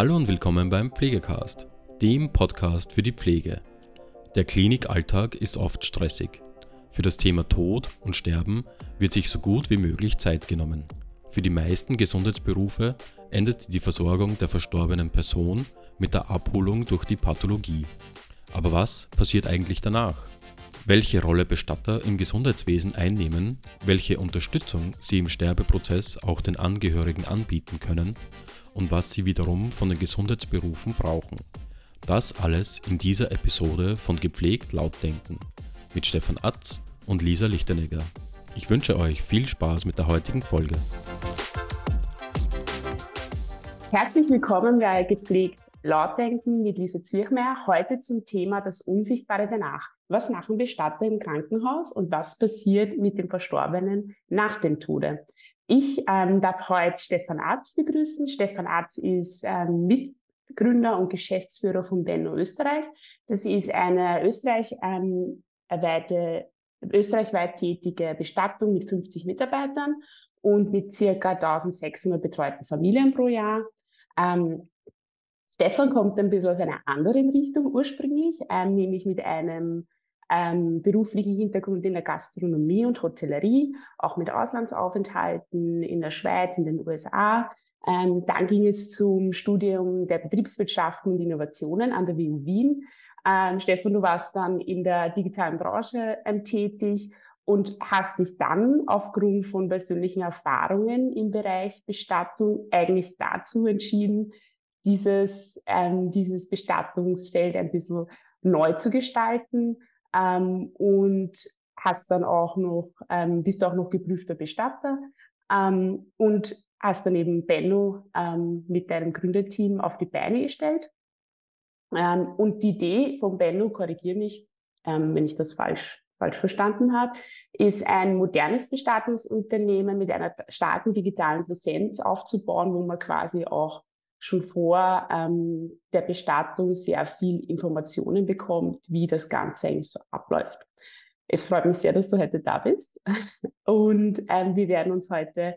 Hallo und willkommen beim Pflegecast, dem Podcast für die Pflege. Der Klinikalltag ist oft stressig. Für das Thema Tod und Sterben wird sich so gut wie möglich Zeit genommen. Für die meisten Gesundheitsberufe endet die Versorgung der verstorbenen Person mit der Abholung durch die Pathologie. Aber was passiert eigentlich danach? Welche Rolle Bestatter im Gesundheitswesen einnehmen, welche Unterstützung sie im Sterbeprozess auch den Angehörigen anbieten können und was sie wiederum von den Gesundheitsberufen brauchen. Das alles in dieser Episode von Gepflegt Lautdenken mit Stefan Atz und Lisa Lichtenegger. Ich wünsche euch viel Spaß mit der heutigen Folge. Herzlich willkommen bei Gepflegt Lautdenken mit Lisa Zirchmeier. Heute zum Thema das Unsichtbare danach. Was machen Bestatter im Krankenhaus und was passiert mit dem Verstorbenen nach dem Tode? Ich ähm, darf heute Stefan Arz begrüßen. Stefan Arz ist ähm, Mitgründer und Geschäftsführer von Benno Österreich. Das ist eine Österreich, ähm, weite, österreichweit tätige Bestattung mit 50 Mitarbeitern und mit circa 1600 betreuten Familien pro Jahr. Ähm, Stefan kommt ein bisschen aus einer anderen Richtung ursprünglich, ähm, nämlich mit einem ähm, beruflichen Hintergrund in der Gastronomie und Hotellerie, auch mit Auslandsaufenthalten in der Schweiz, in den USA. Ähm, dann ging es zum Studium der Betriebswirtschaften und Innovationen an der WU Wien. Ähm, Stefan, du warst dann in der digitalen Branche ähm, tätig und hast dich dann aufgrund von persönlichen Erfahrungen im Bereich Bestattung eigentlich dazu entschieden, dieses, ähm, dieses Bestattungsfeld ein bisschen neu zu gestalten ähm, und hast dann auch noch, ähm, bist auch noch geprüfter Bestatter ähm, und hast dann eben Benno ähm, mit deinem Gründerteam auf die Beine gestellt. Ähm, und die Idee von Benno, korrigiere mich, ähm, wenn ich das falsch, falsch verstanden habe, ist ein modernes Bestattungsunternehmen mit einer starken digitalen Präsenz aufzubauen, wo man quasi auch schon vor ähm, der Bestattung sehr viel Informationen bekommt, wie das Ganze eigentlich so abläuft. Es freut mich sehr, dass du heute da bist. Und ähm, wir werden uns heute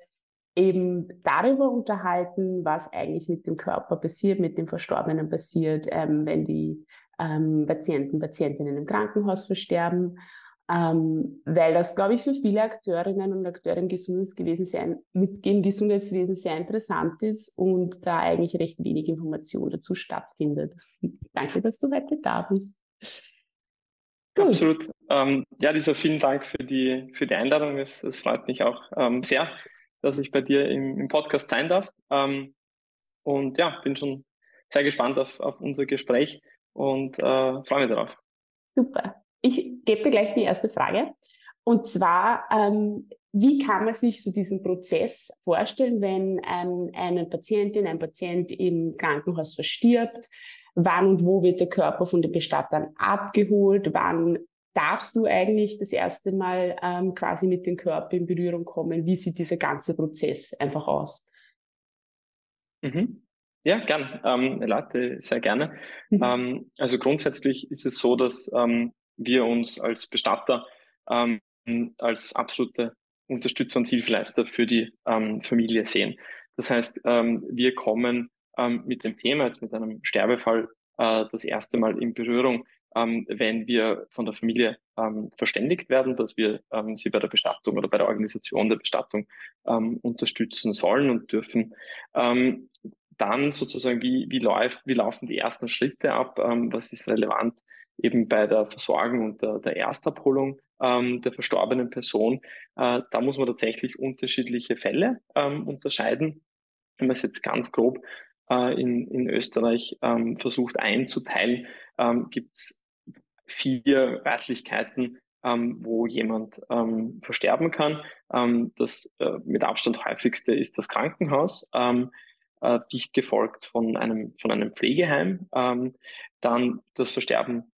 eben darüber unterhalten, was eigentlich mit dem Körper passiert, mit dem Verstorbenen passiert, ähm, wenn die ähm, Patienten, Patientinnen im Krankenhaus versterben ähm, weil das, glaube ich, für viele Akteurinnen und Akteure im Gesundheitswesen sehr, im Gesundheitswesen sehr interessant ist und da eigentlich recht wenig Information dazu stattfindet. Danke, dass du heute da bist. Gut. Absolut. Ähm, ja, Lisa, vielen Dank für die, für die Einladung. Es, es freut mich auch ähm, sehr, dass ich bei dir im, im Podcast sein darf. Ähm, und ja, bin schon sehr gespannt auf, auf unser Gespräch und äh, freue mich darauf. Super ich gebe dir gleich die erste Frage. Und zwar, ähm, wie kann man sich so diesen Prozess vorstellen, wenn ähm, eine Patientin, ein Patient im Krankenhaus verstirbt? Wann und wo wird der Körper von den Bestattern abgeholt? Wann darfst du eigentlich das erste Mal ähm, quasi mit dem Körper in Berührung kommen? Wie sieht dieser ganze Prozess einfach aus? Mhm. Ja, gern. Ähm, Leute, sehr gerne. Mhm. Ähm, also grundsätzlich ist es so, dass ähm, wir uns als Bestatter ähm, als absolute Unterstützer und Hilfeleister für die ähm, Familie sehen. Das heißt, ähm, wir kommen ähm, mit dem Thema, jetzt mit einem Sterbefall, äh, das erste Mal in Berührung, ähm, wenn wir von der Familie ähm, verständigt werden, dass wir ähm, sie bei der Bestattung oder bei der Organisation der Bestattung ähm, unterstützen sollen und dürfen. Ähm, dann sozusagen, wie, wie, läuft, wie laufen die ersten Schritte ab? Ähm, was ist relevant eben bei der Versorgung und der, der Erstabholung ähm, der verstorbenen Person. Äh, da muss man tatsächlich unterschiedliche Fälle ähm, unterscheiden. Wenn man es jetzt ganz grob äh, in, in Österreich ähm, versucht einzuteilen, ähm, gibt es vier Örtlichkeiten, ähm, wo jemand ähm, versterben kann. Ähm, das äh, mit Abstand häufigste ist das Krankenhaus. Ähm, äh, dicht gefolgt von einem, von einem Pflegeheim. Ähm, dann das Versterben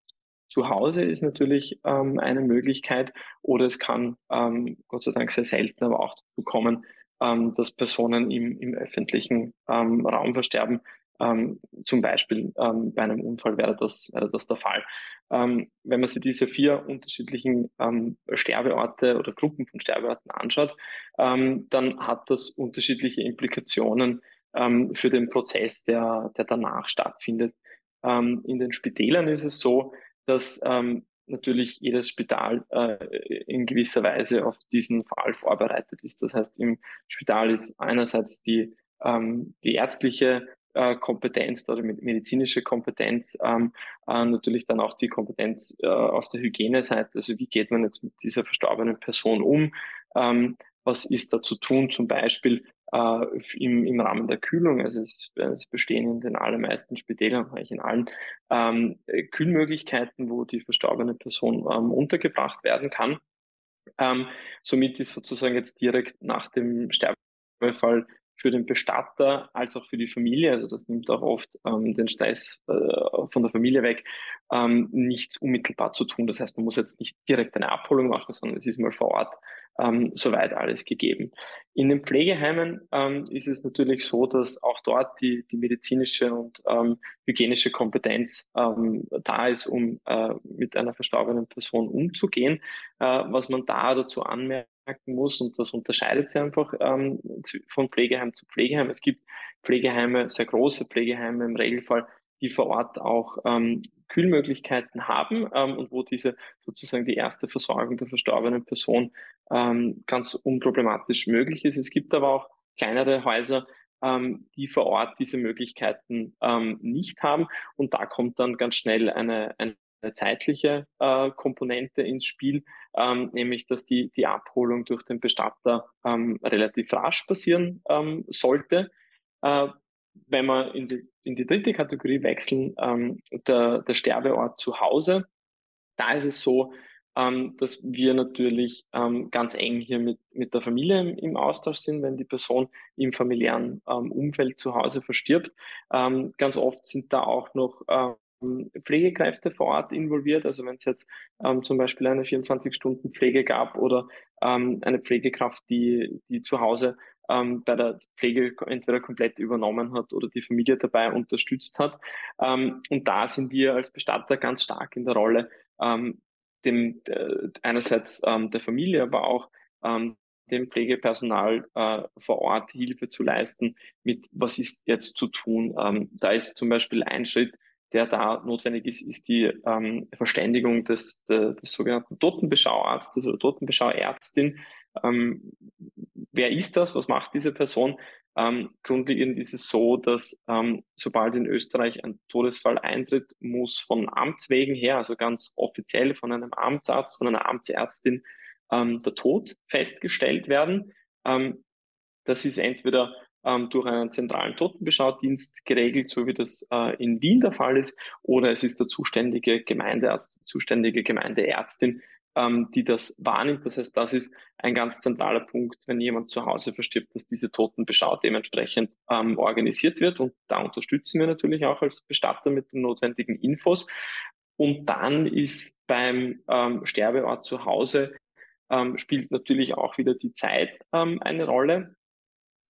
zu Hause ist natürlich ähm, eine Möglichkeit oder es kann ähm, Gott sei Dank sehr selten aber auch dazu kommen, ähm, dass Personen im, im öffentlichen ähm, Raum versterben. Ähm, zum Beispiel ähm, bei einem Unfall wäre das, wäre das der Fall. Wenn man sich diese vier unterschiedlichen Sterbeorte oder Gruppen von Sterbeorten anschaut, dann hat das unterschiedliche Implikationen für den Prozess, der, der danach stattfindet. In den Spitälern ist es so, dass ähm, natürlich jedes Spital äh, in gewisser Weise auf diesen Fall vorbereitet ist. Das heißt, im Spital ist einerseits die, ähm, die ärztliche äh, Kompetenz oder medizinische Kompetenz, ähm, äh, natürlich dann auch die Kompetenz äh, auf der Hygieneseite. Also wie geht man jetzt mit dieser verstorbenen Person um? Ähm, was ist da zu tun? Zum Beispiel äh, im, im Rahmen der Kühlung. Also es, es bestehen in den allermeisten Spitälern, eigentlich in allen, ähm, Kühlmöglichkeiten, wo die verstorbene Person ähm, untergebracht werden kann. Ähm, somit ist sozusagen jetzt direkt nach dem Sterbefall für den Bestatter als auch für die Familie, also das nimmt auch oft ähm, den Stress äh, von der Familie weg, ähm, nichts unmittelbar zu tun. Das heißt, man muss jetzt nicht direkt eine Abholung machen, sondern es ist mal vor Ort ähm, soweit alles gegeben. In den Pflegeheimen ähm, ist es natürlich so, dass auch dort die, die medizinische und ähm, hygienische Kompetenz ähm, da ist, um äh, mit einer verstorbenen Person umzugehen. Äh, was man da dazu anmerkt, muss, und das unterscheidet sich einfach ähm, von Pflegeheim zu Pflegeheim. Es gibt Pflegeheime, sehr große Pflegeheime im Regelfall, die vor Ort auch ähm, Kühlmöglichkeiten haben ähm, und wo diese sozusagen die erste Versorgung der verstorbenen Person ähm, ganz unproblematisch möglich ist. Es gibt aber auch kleinere Häuser, ähm, die vor Ort diese Möglichkeiten ähm, nicht haben und da kommt dann ganz schnell eine, eine zeitliche äh, Komponente ins Spiel, ähm, nämlich dass die, die Abholung durch den Bestatter ähm, relativ rasch passieren ähm, sollte. Äh, wenn wir in die, in die dritte Kategorie wechseln, ähm, der, der Sterbeort zu Hause, da ist es so, ähm, dass wir natürlich ähm, ganz eng hier mit, mit der Familie im, im, Austausch sind, wenn die Person im familiären ähm, Umfeld zu Hause verstirbt. Ähm, ganz oft sind da auch noch ähm, Pflegekräfte vor Ort involviert. Also wenn es jetzt ähm, zum Beispiel eine 24-Stunden-Pflege gab oder eine Pflegekraft, die, die zu Hause ähm, bei der Pflege entweder komplett übernommen hat oder die Familie dabei unterstützt hat. Ähm, und da sind wir als Bestatter ganz stark in der Rolle, ähm, dem, äh, einerseits ähm, der Familie, aber auch ähm, dem Pflegepersonal äh, vor Ort Hilfe zu leisten, mit was ist jetzt zu tun. Ähm, da ist zum Beispiel ein Schritt, der da notwendig ist, ist die ähm, Verständigung des, des, des sogenannten Totenbeschauarztes oder Totenbeschauärztin, ähm, wer ist das? Was macht diese Person? Ähm, grundlegend ist es so, dass ähm, sobald in Österreich ein Todesfall eintritt, muss von Amts wegen her, also ganz offiziell von einem Amtsarzt, von einer Amtsärztin, ähm, der Tod festgestellt werden. Ähm, das ist entweder ähm, durch einen zentralen Totenbeschaudienst geregelt, so wie das äh, in Wien der Fall ist, oder es ist der zuständige Gemeindearzt, zuständige Gemeindeärztin, ähm, die das wahrnimmt. Das heißt, das ist ein ganz zentraler Punkt, wenn jemand zu Hause verstirbt, dass diese Totenbeschau dementsprechend ähm, organisiert wird. Und da unterstützen wir natürlich auch als Bestatter mit den notwendigen Infos. Und dann ist beim ähm, Sterbeort zu Hause ähm, spielt natürlich auch wieder die Zeit ähm, eine Rolle.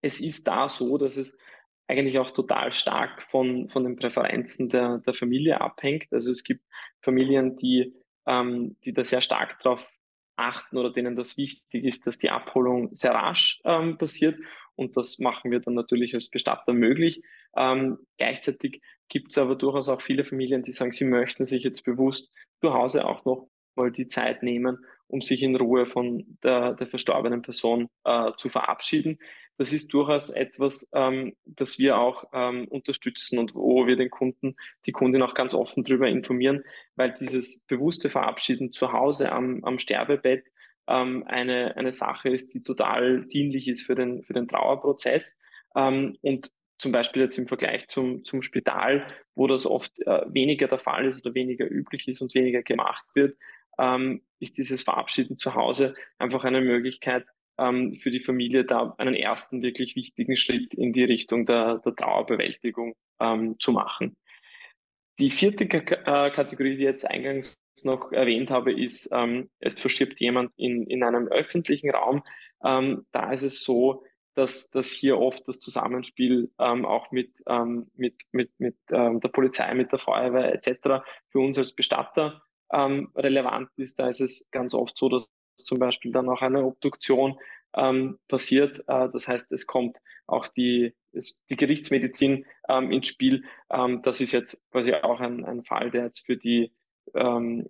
Es ist da so, dass es eigentlich auch total stark von, von den Präferenzen der, der Familie abhängt. Also es gibt Familien, die ähm, die da sehr stark darauf achten oder denen das wichtig ist, dass die Abholung sehr rasch ähm, passiert. Und das machen wir dann natürlich als Bestatter möglich. Ähm, gleichzeitig gibt es aber durchaus auch viele Familien, die sagen, sie möchten sich jetzt bewusst zu Hause auch noch mal die Zeit nehmen, um sich in Ruhe von der, der verstorbenen Person äh, zu verabschieden das ist durchaus etwas, ähm, das wir auch ähm, unterstützen und wo wir den Kunden, die Kundin auch ganz offen darüber informieren, weil dieses bewusste Verabschieden zu Hause am, am Sterbebett ähm, eine, eine Sache ist, die total dienlich ist für den, für den Trauerprozess. Ähm, und zum Beispiel jetzt im Vergleich zum, zum Spital, wo das oft äh, weniger der Fall ist oder weniger üblich ist und weniger gemacht wird, ähm, ist dieses Verabschieden zu Hause einfach eine Möglichkeit, ähm, für die Familie da einen ersten wirklich wichtigen Schritt in die Richtung der, der Trauerbewältigung ähm, zu machen. Die vierte K äh, Kategorie, die ich jetzt eingangs noch erwähnt habe, ist, ähm, es verstirbt jemand in, in einem öffentlichen Raum. Ähm, da ist es so, dass, dass hier oft das Zusammenspiel ähm, auch mit, ähm, mit, mit, mit ähm, der Polizei, mit der Feuerwehr etc. für uns als Bestatter ähm, relevant ist. Da ist es ganz oft so, dass zum Beispiel dann auch eine Obduktion ähm, passiert. Äh, das heißt, es kommt auch die, ist die Gerichtsmedizin ähm, ins Spiel. Ähm, das ist jetzt quasi auch ein, ein Fall, der jetzt für die ähm,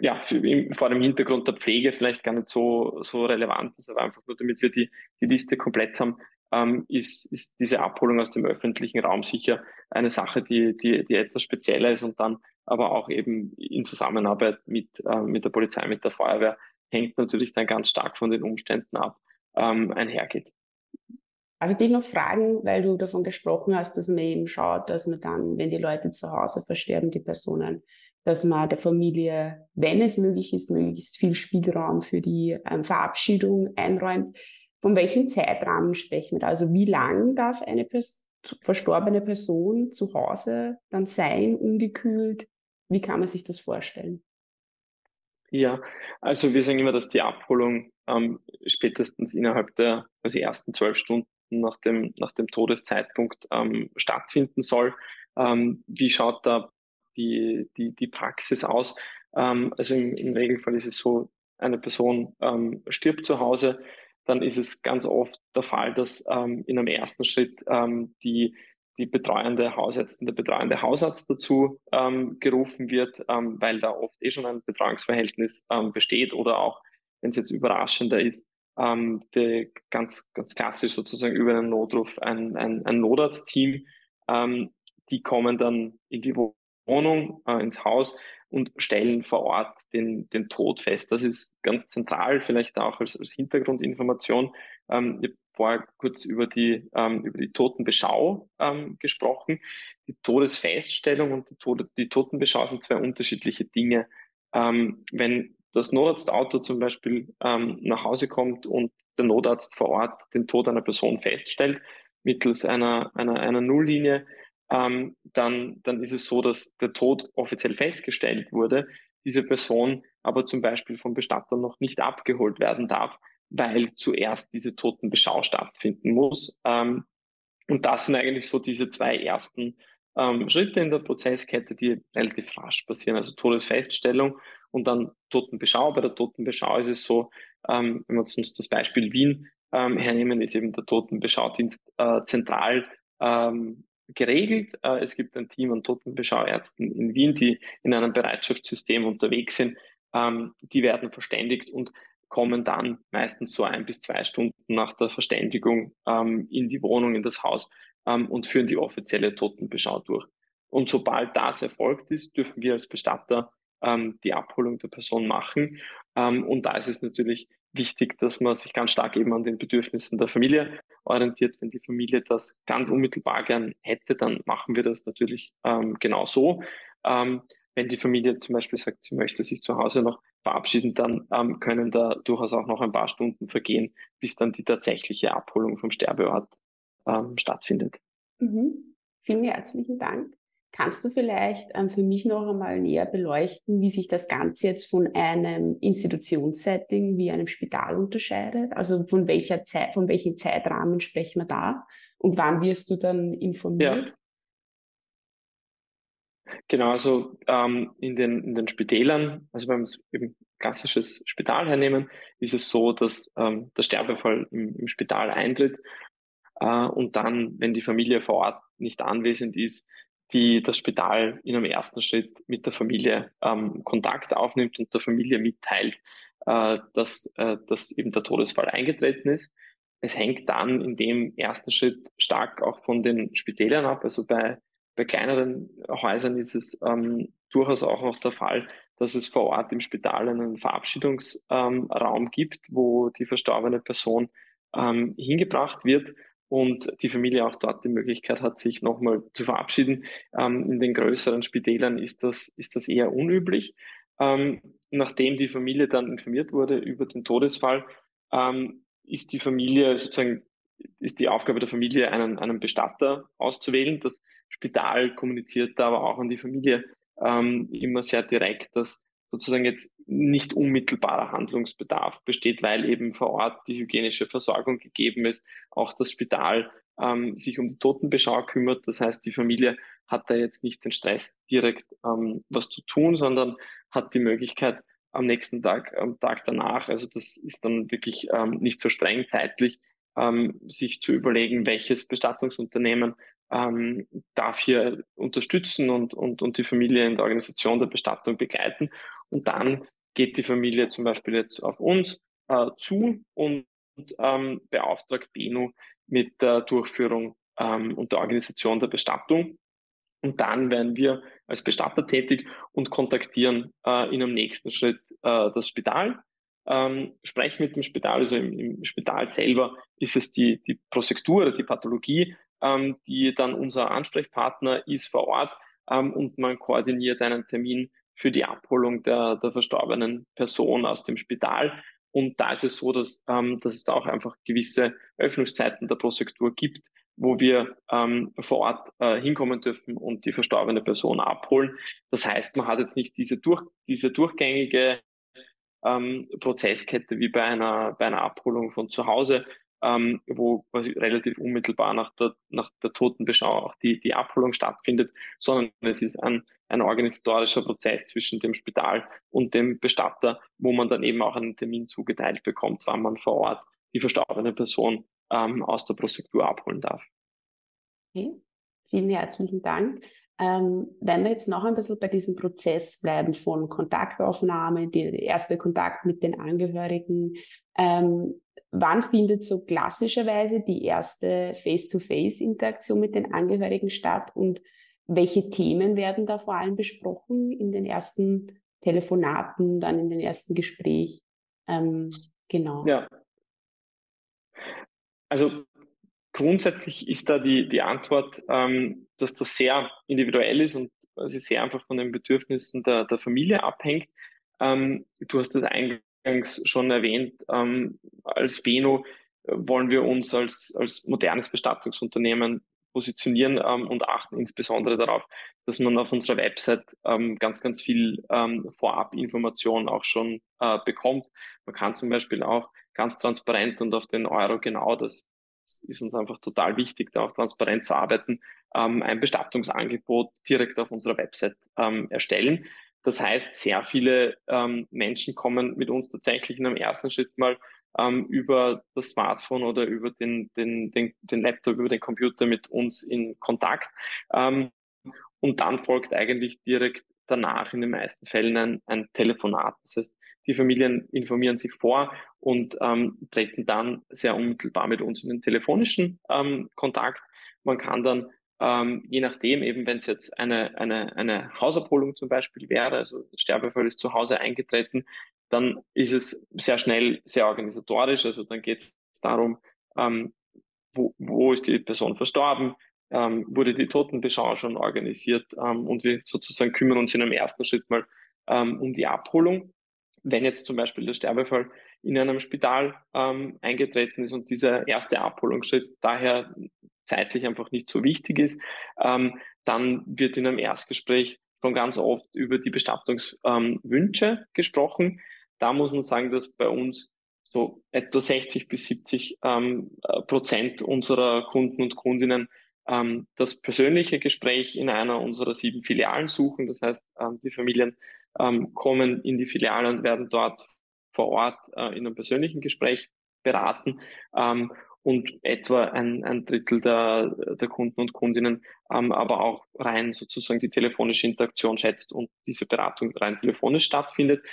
ja, für, vor dem Hintergrund der Pflege vielleicht gar nicht so, so relevant ist, aber einfach nur damit wir die, die Liste komplett haben, ähm, ist, ist diese Abholung aus dem öffentlichen Raum sicher eine Sache, die, die, die etwas spezieller ist und dann aber auch eben in Zusammenarbeit mit, äh, mit der Polizei, mit der Feuerwehr, hängt natürlich dann ganz stark von den Umständen ab, ähm, einhergeht. Aber ich dich noch fragen, weil du davon gesprochen hast, dass man eben schaut, dass man dann, wenn die Leute zu Hause versterben, die Personen, dass man der Familie, wenn es möglich ist, möglichst viel Spielraum für die ähm, Verabschiedung einräumt. Von welchem Zeitrahmen sprechen wir? Also wie lang darf eine Pers verstorbene Person zu Hause dann sein, ungekühlt? Wie kann man sich das vorstellen? Ja, also wir sagen immer, dass die Abholung ähm, spätestens innerhalb der also ersten zwölf Stunden nach dem, nach dem Todeszeitpunkt ähm, stattfinden soll. Ähm, wie schaut da die, die, die Praxis aus? Ähm, also im, im Regelfall ist es so, eine Person ähm, stirbt zu Hause, dann ist es ganz oft der Fall, dass ähm, in einem ersten Schritt ähm, die, die betreuende Hausärztin, der betreuende Hausarzt dazu ähm, gerufen wird, ähm, weil da oft eh schon ein Betreuungsverhältnis ähm, besteht oder auch, wenn es jetzt überraschender ist, ähm, die, ganz, ganz klassisch sozusagen über einen Notruf ein, ein, ein Notarztteam, die kommen dann in die Wohnung, äh, ins Haus, und stellen vor Ort den, den Tod fest. Das ist ganz zentral, vielleicht auch als, als Hintergrundinformation. Ähm, ich habe vorher kurz über die, ähm, über die Totenbeschau ähm, gesprochen. Die Todesfeststellung und die, Tod die Totenbeschau sind zwei unterschiedliche Dinge. Ähm, wenn das Notarztauto zum Beispiel ähm, nach Hause kommt und der Notarzt vor Ort den Tod einer Person feststellt, mittels einer, einer, einer Nulllinie, ähm, dann, dann ist es so, dass der Tod offiziell festgestellt wurde, diese Person aber zum Beispiel vom Bestatter noch nicht abgeholt werden darf, weil zuerst diese Totenbeschau stattfinden muss. Ähm, und das sind eigentlich so diese zwei ersten ähm, Schritte in der Prozesskette, die relativ rasch passieren. Also Todesfeststellung und dann Totenbeschau. Bei der Totenbeschau ist es so, ähm, wenn wir uns das Beispiel Wien ähm, hernehmen, ist eben der Totenbeschaudienst äh, zentral ähm, geregelt. Äh, es gibt ein Team an Totenbeschauärzten in Wien, die in einem Bereitschaftssystem unterwegs sind. Ähm, die werden verständigt und kommen dann meistens so ein bis zwei Stunden nach der Verständigung ähm, in die Wohnung, in das Haus ähm, und führen die offizielle Totenbeschau durch. Und sobald das erfolgt ist, dürfen wir als Bestatter die Abholung der Person machen. Und da ist es natürlich wichtig, dass man sich ganz stark eben an den Bedürfnissen der Familie orientiert. Wenn die Familie das ganz unmittelbar gern hätte, dann machen wir das natürlich ähm, genau so. Ähm, wenn die Familie zum Beispiel sagt, sie möchte sich zu Hause noch verabschieden, dann ähm, können da durchaus auch noch ein paar Stunden vergehen, bis dann die tatsächliche Abholung vom Sterbeort ähm, stattfindet. Mhm. Vielen herzlichen Dank. Kannst du vielleicht ähm, für mich noch einmal näher beleuchten, wie sich das Ganze jetzt von einem Institutionssetting wie einem Spital unterscheidet? Also von welcher Zeit, von welchem Zeitrahmen sprechen wir da? Und wann wirst du dann informiert? Ja. Genau, also ähm, in, den, in den Spitälern, also wenn wir eben klassisches Spital hernehmen, ist es so, dass ähm, der Sterbefall im, im Spital eintritt äh, und dann, wenn die Familie vor Ort nicht anwesend ist, die das Spital in einem ersten Schritt mit der Familie ähm, Kontakt aufnimmt und der Familie mitteilt, äh, dass, äh, dass eben der Todesfall eingetreten ist. Es hängt dann in dem ersten Schritt stark auch von den Spitälern ab. Also bei, bei kleineren Häusern ist es ähm, durchaus auch noch der Fall, dass es vor Ort im Spital einen Verabschiedungsraum ähm, gibt, wo die verstorbene Person ähm, hingebracht wird und die Familie auch dort die Möglichkeit hat, sich nochmal zu verabschieden. Ähm, in den größeren Spitälern ist das, ist das eher unüblich. Ähm, nachdem die Familie dann informiert wurde über den Todesfall, ähm, ist die Familie sozusagen, ist die Aufgabe der Familie, einen, einen Bestatter auszuwählen. Das Spital kommuniziert da aber auch an die Familie ähm, immer sehr direkt, dass sozusagen jetzt nicht unmittelbarer Handlungsbedarf besteht, weil eben vor Ort die hygienische Versorgung gegeben ist, auch das Spital ähm, sich um die Totenbeschau kümmert. Das heißt, die Familie hat da jetzt nicht den Stress, direkt ähm, was zu tun, sondern hat die Möglichkeit am nächsten Tag, am Tag danach, also das ist dann wirklich ähm, nicht so streng zeitlich, ähm, sich zu überlegen, welches Bestattungsunternehmen ähm, darf hier unterstützen und, und, und die Familie in der Organisation der Bestattung begleiten. Und dann geht die Familie zum Beispiel jetzt auf uns äh, zu und ähm, beauftragt Beno mit der Durchführung ähm, und der Organisation der Bestattung. Und dann werden wir als Bestatter tätig und kontaktieren äh, in einem nächsten Schritt äh, das Spital, ähm, sprechen mit dem Spital, also im, im, Spital selber ist es die, die Prosektur, die Pathologie, ähm, die dann unser Ansprechpartner ist vor Ort ähm, und man koordiniert einen Termin für die Abholung der, der verstorbenen Person aus dem Spital. Und da ist es so, dass, ähm, dass es da auch einfach gewisse Öffnungszeiten der Prosektur gibt, wo wir ähm, vor Ort äh, hinkommen dürfen und die verstorbene Person abholen. Das heißt, man hat jetzt nicht diese, durch, diese durchgängige ähm, Prozesskette wie bei einer, bei einer Abholung von zu Hause, ähm, wo quasi relativ unmittelbar nach der, nach der Totenbeschau auch die, die Abholung stattfindet, sondern es ist ein, ein organisatorischer Prozess zwischen dem Spital und dem Bestatter, wo man dann eben auch einen Termin zugeteilt bekommt, wann man vor Ort die verstorbene Person ähm, aus der Prosektur abholen darf. Okay. Vielen herzlichen Dank. Ähm, wenn wir jetzt noch ein bisschen bei diesem Prozess bleiben von Kontaktaufnahme, der erste Kontakt mit den Angehörigen, ähm, wann findet so klassischerweise die erste Face-to-Face-Interaktion mit den Angehörigen statt und welche Themen werden da vor allem besprochen in den ersten Telefonaten, dann in den ersten Gespräch? Ähm, genau. Ja, also grundsätzlich ist da die, die Antwort, ähm, dass das sehr individuell ist und quasi sehr einfach von den Bedürfnissen der, der Familie abhängt. Ähm, du hast das eingangs schon erwähnt, ähm, als Beno wollen wir uns als, als modernes Bestattungsunternehmen positionieren ähm, und achten insbesondere darauf, dass man auf unserer Website ähm, ganz, ganz viel ähm, Vorabinformation auch schon äh, bekommt. Man kann zum Beispiel auch ganz transparent und auf den Euro genau, das ist uns einfach total wichtig, da auch transparent zu arbeiten, ähm, ein Bestattungsangebot direkt auf unserer Website ähm, erstellen. Das heißt, sehr viele ähm, Menschen kommen mit uns tatsächlich in einem ersten Schritt mal ähm, über das Smartphone oder über den, den, den, den Laptop, über den Computer mit uns in Kontakt. Ähm, und dann folgt eigentlich direkt danach in den meisten Fällen ein, ein Telefonat. Das heißt, die Familien informieren sich vor und ähm, treten dann sehr unmittelbar mit uns in den telefonischen ähm, Kontakt. Man kann dann, ähm, je nachdem, eben wenn es jetzt eine, eine, eine Hausabholung zum Beispiel wäre, also Sterbefall ist zu Hause eingetreten, dann ist es sehr schnell sehr organisatorisch. Also dann geht es darum, ähm, wo, wo ist die Person verstorben, ähm, wurde die Totenbeschau schon organisiert? Ähm, und wir sozusagen kümmern uns in einem ersten Schritt mal ähm, um die Abholung. Wenn jetzt zum Beispiel der Sterbefall in einem Spital ähm, eingetreten ist und dieser erste Abholungsschritt daher zeitlich einfach nicht so wichtig ist, ähm, dann wird in einem Erstgespräch schon ganz oft über die Bestattungswünsche ähm, gesprochen. Da muss man sagen, dass bei uns so etwa 60 bis 70 ähm, äh, Prozent unserer Kunden und Kundinnen ähm, das persönliche Gespräch in einer unserer sieben Filialen suchen. Das heißt, ähm, die Familien ähm, kommen in die Filiale und werden dort vor Ort äh, in einem persönlichen Gespräch beraten. Ähm, und etwa ein, ein Drittel der, der Kunden und Kundinnen ähm, aber auch rein sozusagen die telefonische Interaktion schätzt und diese Beratung rein telefonisch stattfindet.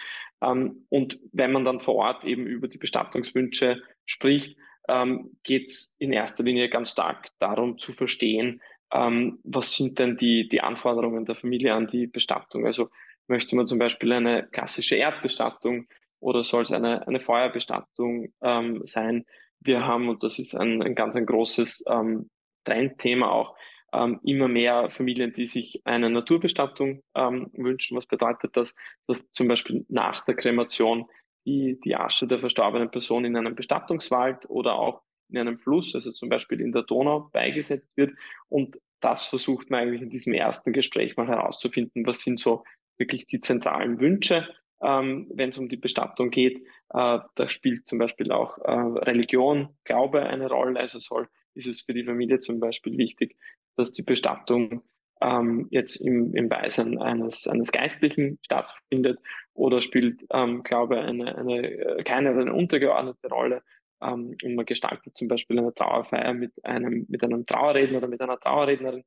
Ähm, und wenn man dann vor Ort eben über die Bestattungswünsche spricht, ähm, geht es in erster Linie ganz stark darum zu verstehen, ähm, was sind denn die, die Anforderungen der Familie an die Bestattung. Also Möchte man zum Beispiel eine klassische Erdbestattung oder soll es eine, eine Feuerbestattung ähm, sein? Wir haben, und das ist ein, ein ganz ein großes ähm, Trendthema auch, ähm, immer mehr Familien, die sich eine Naturbestattung ähm, wünschen. Was bedeutet das? Dass zum Beispiel nach der Kremation die, die Asche der verstorbenen Person in einem Bestattungswald oder auch in einem Fluss, also zum Beispiel in der Donau, beigesetzt wird. Und das versucht man eigentlich in diesem ersten Gespräch mal herauszufinden, was sind so wirklich die zentralen Wünsche, ähm, wenn es um die Bestattung geht. Äh, da spielt zum Beispiel auch äh, Religion, Glaube eine Rolle. Also soll, ist es für die Familie zum Beispiel wichtig, dass die Bestattung ähm, jetzt im, im Beisein eines, eines Geistlichen stattfindet oder spielt ähm, Glaube eine, eine, keine eine untergeordnete Rolle. ähm, und man gestaltet zum Beispiel eine Trauerfeier mit einem, mit einem Trauerredner oder mit einer Trauerrednerin.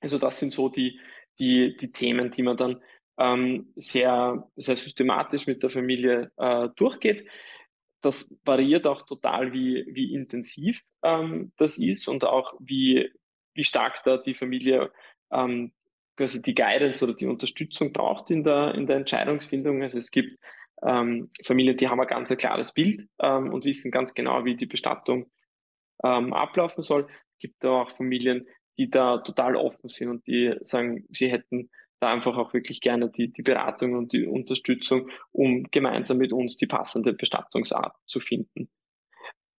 Also das sind so die, die, die Themen, die man dann ähm, sehr, sehr systematisch mit der Familie äh, durchgeht. Das variiert auch total, wie, wie intensiv ähm, das ist und auch wie, wie stark da die Familie ähm, quasi die Guidance oder die Unterstützung braucht in der, in der Entscheidungsfindung. Also es gibt ähm, Familien, die haben ein ganz klares Bild ähm, und wissen ganz genau, wie die Bestattung ähm, ablaufen soll. Es gibt auch Familien, die da total offen sind und die sagen, sie hätten da einfach auch wirklich gerne die, die Beratung und die Unterstützung, um gemeinsam mit uns die passende Bestattungsart zu finden.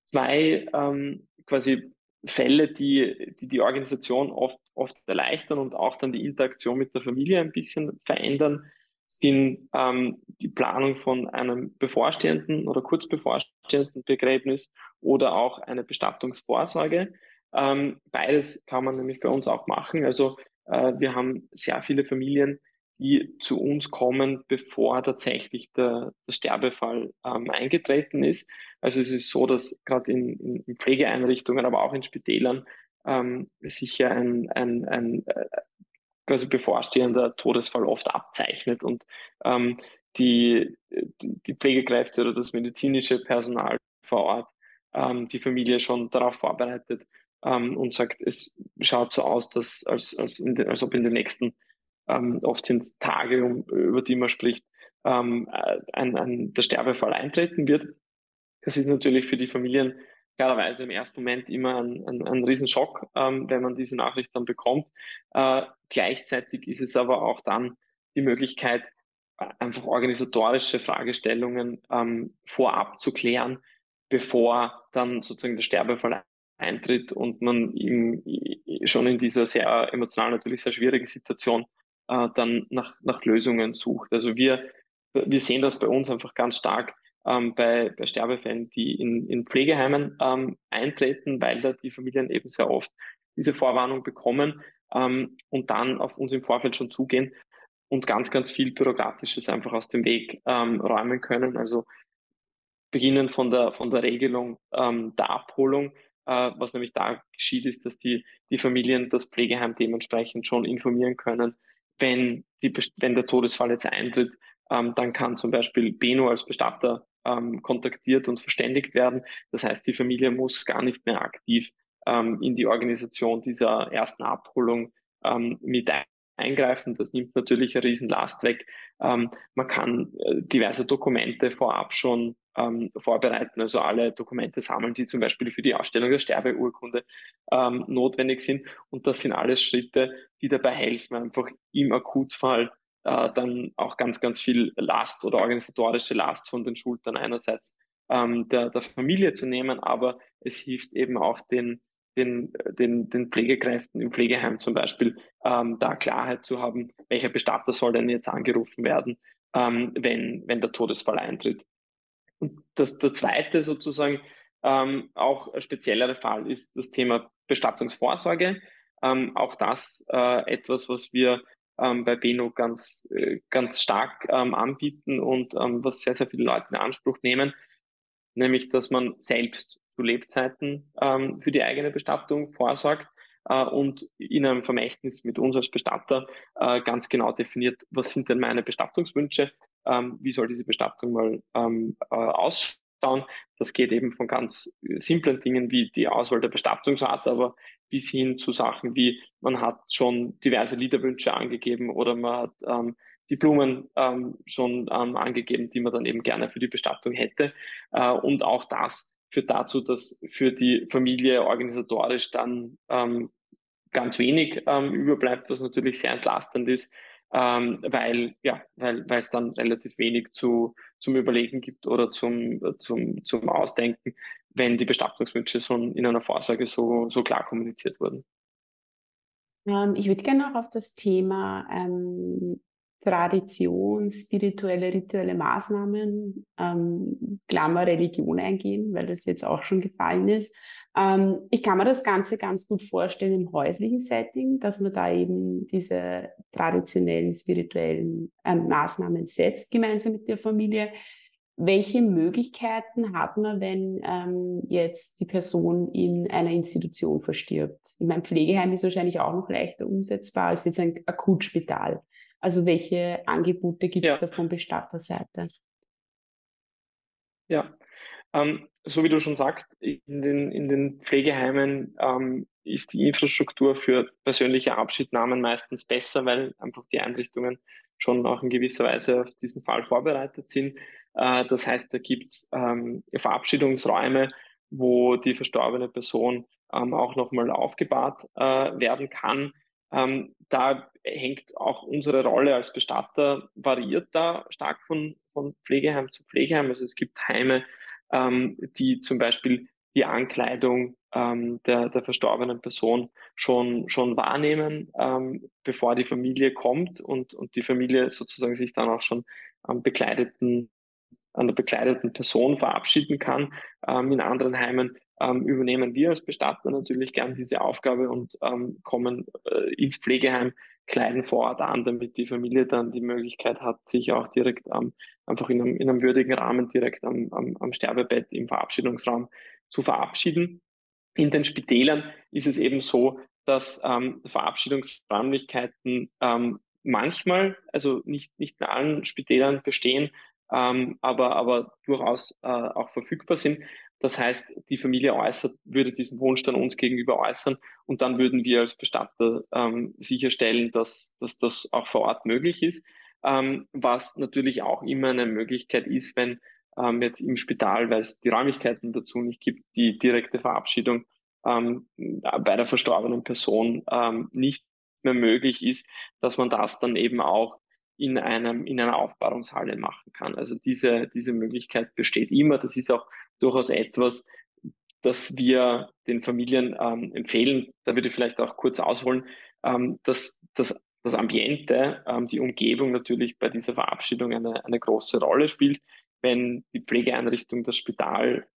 Zwei ähm, quasi Fälle, die, die die Organisation oft, oft erleichtern und auch dann die Interaktion mit der Familie ein bisschen verändern, sind ähm, die Planung von einem bevorstehenden oder kurz bevorstehenden Begräbnis oder auch eine Bestattungsvorsorge. Ähm, beides kann man nämlich bei uns auch machen. Also wir haben sehr viele Familien, die zu uns kommen, bevor tatsächlich der, der Sterbefall ähm, eingetreten ist. Also es ist so, dass gerade in, in, Pflegeeinrichtungen, aber auch in Spitälern ähm, sicher ein, ein, ein äh, quasi bevorstehender Todesfall oft abzeichnet und ähm, die, die Pflegekräfte oder das medizinische Personal vor Ort ähm, die Familie schon darauf vorbereitet ähm, und sagt, es schaut so aus, dass als, als, den, als ob in den nächsten, ähm, oft sind es Tage, um, über die man spricht, ähm, ein, ein, der Sterbefall eintreten wird. Das ist natürlich für die Familien klarerweise im ersten Moment immer ein, ein, ein Riesenschock, ähm, wenn man diese Nachricht dann bekommt. Äh, gleichzeitig ist es aber auch dann die Möglichkeit, einfach organisatorische Fragestellungen ähm, vorab zu klären, bevor dann sozusagen der Sterbefall eintritt und man ihm schon in dieser sehr emotional natürlich sehr schwierigen Situation äh, dann nach, nach Lösungen sucht. Also wir, wir sehen das bei uns einfach ganz stark ähm, bei, bei Sterbefällen, die in, in Pflegeheimen ähm, eintreten, weil da die Familien eben sehr oft diese Vorwarnung bekommen ähm, und dann auf uns im Vorfeld schon zugehen und ganz, ganz viel Bürokratisches einfach aus dem Weg ähm, räumen können. Also beginnen von der, von der Regelung ähm, der Abholung äh, was nämlich da geschieht, ist, dass die, die Familien das Pflegeheim dementsprechend schon informieren können, wenn, die, wenn der Todesfall jetzt eintritt, ähm, dann kann zum Beispiel Beno als Bestatter ähm, kontaktiert und verständigt werden. Das heißt, die Familie muss gar nicht mehr aktiv ähm, in die Organisation dieser ersten Abholung ähm, mit eingreifen. Das nimmt natürlich eine Riesenlast weg. Ähm, man kann äh, diverse Dokumente vorab schon ähm, vorbereiten, also alle Dokumente sammeln, die zum Beispiel für die Ausstellung der Sterbeurkunde ähm, notwendig sind. Und das sind alles Schritte, die dabei helfen, einfach im Akutfall äh, dann auch ganz, ganz viel Last oder organisatorische Last von den Schultern einerseits ähm, der, der Familie zu nehmen, aber es hilft eben auch den den, den, den Pflegekräften im Pflegeheim zum Beispiel ähm, da Klarheit zu haben, welcher Bestatter soll denn jetzt angerufen werden, ähm, wenn, wenn der Todesfall eintritt. Und das, der zweite sozusagen ähm, auch speziellere Fall ist das Thema Bestattungsvorsorge. Ähm, auch das äh, etwas, was wir ähm, bei Beno ganz, äh, ganz stark ähm, anbieten und ähm, was sehr, sehr viele Leute in Anspruch nehmen, nämlich dass man selbst zu Lebzeiten ähm, für die eigene Bestattung vorsorgt äh, und in einem Vermächtnis mit uns als Bestatter äh, ganz genau definiert, was sind denn meine Bestattungswünsche, ähm, wie soll diese Bestattung mal ähm, äh, ausschauen. Das geht eben von ganz simplen Dingen wie die Auswahl der Bestattungsart, aber bis hin zu Sachen wie man hat schon diverse Liederwünsche angegeben oder man hat ähm, die Blumen ähm, schon ähm, angegeben, die man dann eben gerne für die Bestattung hätte. Äh, und auch das führt dazu, dass für die Familie organisatorisch dann ähm, ganz wenig ähm, überbleibt, was natürlich sehr entlastend ist, ähm, weil ja, weil weil es dann relativ wenig zu zum Überlegen gibt oder zum zum zum Ausdenken, wenn die Bestattungswünsche schon in einer Vorsorge so so klar kommuniziert wurden. Ähm, ich würde gerne noch auf das Thema ähm, Tradition, spirituelle, rituelle Maßnahmen, ähm, Klammer Religion eingehen, weil das jetzt auch schon gefallen ist. Ähm, ich kann mir das Ganze ganz gut vorstellen im häuslichen Setting, dass man da eben diese traditionellen, spirituellen äh, Maßnahmen setzt, gemeinsam mit der Familie. welche Möglichkeiten hat man, wenn ähm, jetzt die Person in einer Institution verstirbt? Ich meine, Pflegeheim ist wahrscheinlich auch noch leichter umsetzbar als jetzt ein Akutspital. Also welche Angebote gibt es ja. da von Bestatterseite? Ja, ähm, so wie du schon sagst, in den, in den Pflegeheimen ähm, ist die Infrastruktur für persönliche Abschiednahmen meistens besser, weil einfach die Einrichtungen schon auch in gewisser Weise auf diesen Fall vorbereitet sind. Äh, das heißt, da gibt's ähm, Verabschiedungsräume, wo die verstorbene Person ähm, auch nochmal aufgebahrt äh, werden kann. Ähm, da hängt auch unsere Rolle als Bestatter, variiert da stark von, von Pflegeheim zu Pflegeheim. Also es gibt Heime, ähm, die zum Beispiel die Ankleidung ähm, der, der verstorbenen Person schon, schon wahrnehmen, ähm, bevor die Familie kommt und, und die Familie sozusagen sich dann auch schon am bekleideten, an der bekleideten Person verabschieden kann. Ähm, in anderen Heimen ähm, übernehmen wir als Bestatter natürlich gern diese Aufgabe und ähm, kommen äh, ins Pflegeheim, kleiden vor Ort an, damit die Familie dann die Möglichkeit hat, sich auch direkt ähm, einfach in einem, in einem würdigen Rahmen direkt am, am, am Sterbebett im Verabschiedungsraum zu verabschieden. In den Spitälern ist es eben so, dass ähm, Verabschiedungsräumlichkeiten ähm, manchmal, also nicht, nicht in allen Spitälern bestehen, ähm, aber, aber durchaus äh, auch verfügbar sind. Das heißt, die Familie äußert, würde diesen Wunsch dann uns gegenüber äußern und dann würden wir als Bestatter ähm, sicherstellen, dass, dass das auch vor Ort möglich ist. Ähm, was natürlich auch immer eine Möglichkeit ist, wenn ähm, jetzt im Spital, weil es die Räumlichkeiten dazu nicht gibt, die direkte Verabschiedung ähm, bei der verstorbenen Person ähm, nicht mehr möglich ist, dass man das dann eben auch in einem, in einer Aufbahrungshalle machen kann. Also diese, diese Möglichkeit besteht immer. Das ist auch durchaus etwas, das wir den Familien ähm, empfehlen. Da würde ich vielleicht auch kurz ausholen, ähm, dass, dass das Ambiente, ähm, die Umgebung natürlich bei dieser Verabschiedung eine, eine große Rolle spielt. Wenn die Pflegeeinrichtung, das Spital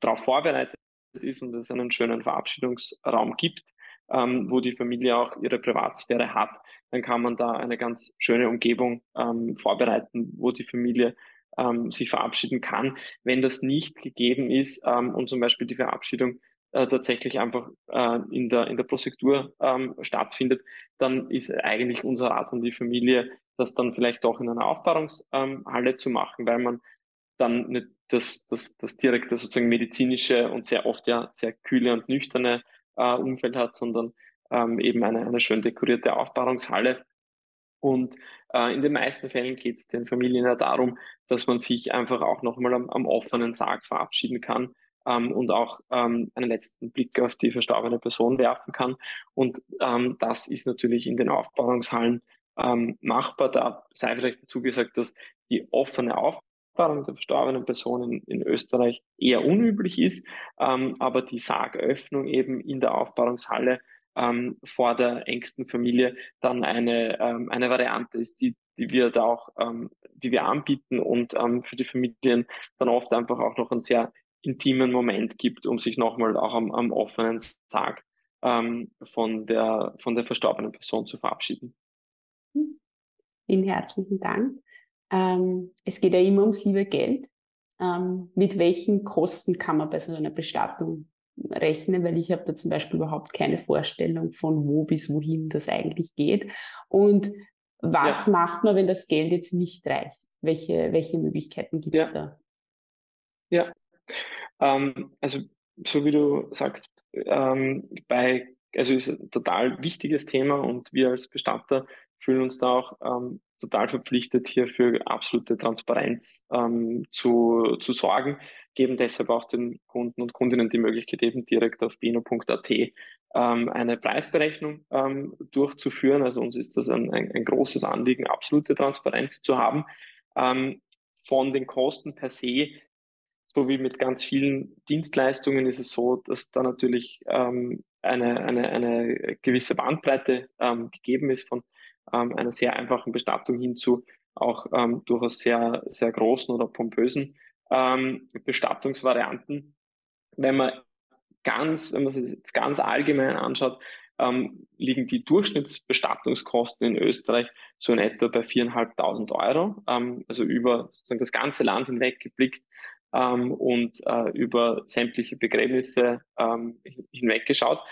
darauf vorbereitet ist und es einen schönen Verabschiedungsraum gibt, ähm, wo die Familie auch ihre Privatsphäre hat, dann kann man da eine ganz schöne Umgebung ähm, vorbereiten, wo die Familie ähm, sich verabschieden kann. Wenn das nicht gegeben ist ähm, und zum Beispiel die Verabschiedung äh, tatsächlich einfach äh, in der in der Prosektur ähm, stattfindet, dann ist eigentlich unser Rat an die Familie, das dann vielleicht doch in einer Aufbahrungshalle ähm, zu machen, weil man dann nicht das, das, das direkte sozusagen medizinische und sehr oft ja sehr kühle und nüchterne äh, Umfeld hat, sondern ähm, eben eine, eine schön dekorierte Aufbahrungshalle. Und äh, in den meisten Fällen geht es den Familien ja darum, dass man sich einfach auch nochmal am, am offenen Sarg verabschieden kann ähm, und auch ähm, einen letzten Blick auf die verstorbene Person werfen kann. Und ähm, das ist natürlich in den Aufbahrungshallen ähm, machbar. Da sei vielleicht dazu gesagt, dass die offene Aufbahrung der verstorbenen Person in, in Österreich eher unüblich ist, ähm, aber die Sargöffnung eben in der Aufbahrungshalle ähm, vor der engsten Familie dann eine, ähm, eine Variante ist, die, die wir da auch, ähm, die wir anbieten und ähm, für die Familien dann oft einfach auch noch einen sehr intimen Moment gibt, um sich nochmal auch am, am offenen Tag ähm, von, der, von der verstorbenen Person zu verabschieden. Vielen herzlichen Dank. Ähm, es geht ja immer ums liebe Geld. Ähm, mit welchen Kosten kann man bei so einer Bestattung rechne, weil ich habe da zum Beispiel überhaupt keine Vorstellung von wo bis wohin das eigentlich geht. Und was ja. macht man, wenn das Geld jetzt nicht reicht? Welche, welche Möglichkeiten gibt es ja. da? Ja, ähm, also so wie du sagst, ähm, bei, also ist ein total wichtiges Thema und wir als Bestatter fühlen uns da auch ähm, total verpflichtet, hier für absolute Transparenz ähm, zu, zu sorgen, geben deshalb auch den Kunden und Kundinnen die Möglichkeit, eben direkt auf bino.at ähm, eine Preisberechnung ähm, durchzuführen. Also uns ist das ein, ein, ein großes Anliegen, absolute Transparenz zu haben. Ähm, von den Kosten per se so wie mit ganz vielen Dienstleistungen ist es so, dass da natürlich ähm, eine, eine, eine gewisse Bandbreite ähm, gegeben ist von ähm, einer sehr einfachen Bestattung hin zu auch ähm, durchaus sehr, sehr großen oder pompösen ähm, Bestattungsvarianten. Wenn man ganz, wenn man sich jetzt ganz allgemein anschaut, ähm, liegen die Durchschnittsbestattungskosten in Österreich so in etwa bei 4.500 Euro, ähm, also über sozusagen das ganze Land hinweg geblickt ähm, und äh, über sämtliche Begräbnisse ähm, hinweggeschaut.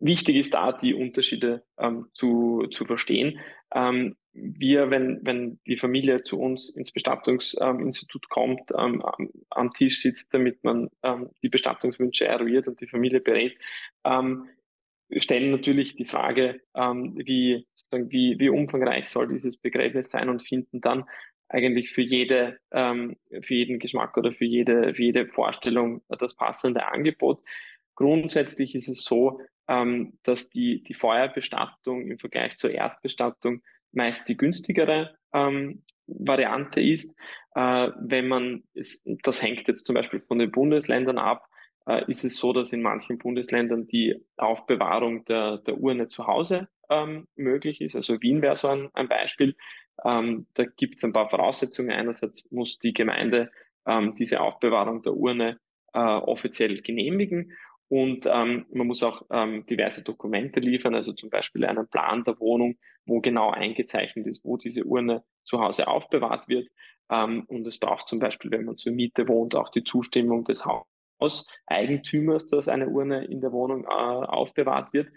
Wichtig ist da, die Unterschiede ähm, zu, zu verstehen. Ähm, wir, wenn, wenn die Familie zu uns ins Bestattungsinstitut ähm, kommt, ähm, am Tisch sitzt, damit man ähm, die Bestattungswünsche eruiert und die Familie berät, ähm, stellen natürlich die Frage, ähm, wie, wie, wie umfangreich soll dieses Begräbnis sein und finden dann eigentlich für jede, für jeden Geschmack oder für jede, für jede Vorstellung das passende Angebot. Grundsätzlich ist es so, ähm, dass die, die Feuerbestattung im Vergleich zur Erdbestattung meist die günstigere ähm, Variante ist. Äh, wenn man, es, das hängt jetzt zum Beispiel von den Bundesländern ab, äh, ist es so, dass in manchen Bundesländern die Aufbewahrung der, der Urne zu Hause ähm, möglich ist. Also Wien wäre so ein, ein Beispiel. Ähm, da gibt es ein paar Voraussetzungen. Einerseits muss die Gemeinde ähm, diese Aufbewahrung der Urne äh, offiziell genehmigen und ähm, man muss auch ähm, diverse Dokumente liefern, also zum Beispiel einen Plan der Wohnung, wo genau eingezeichnet ist, wo diese Urne zu Hause aufbewahrt wird. Ähm, und es braucht zum Beispiel, wenn man zur Miete wohnt, auch die Zustimmung des Hauseigentümers, dass eine Urne in der Wohnung äh, aufbewahrt wird.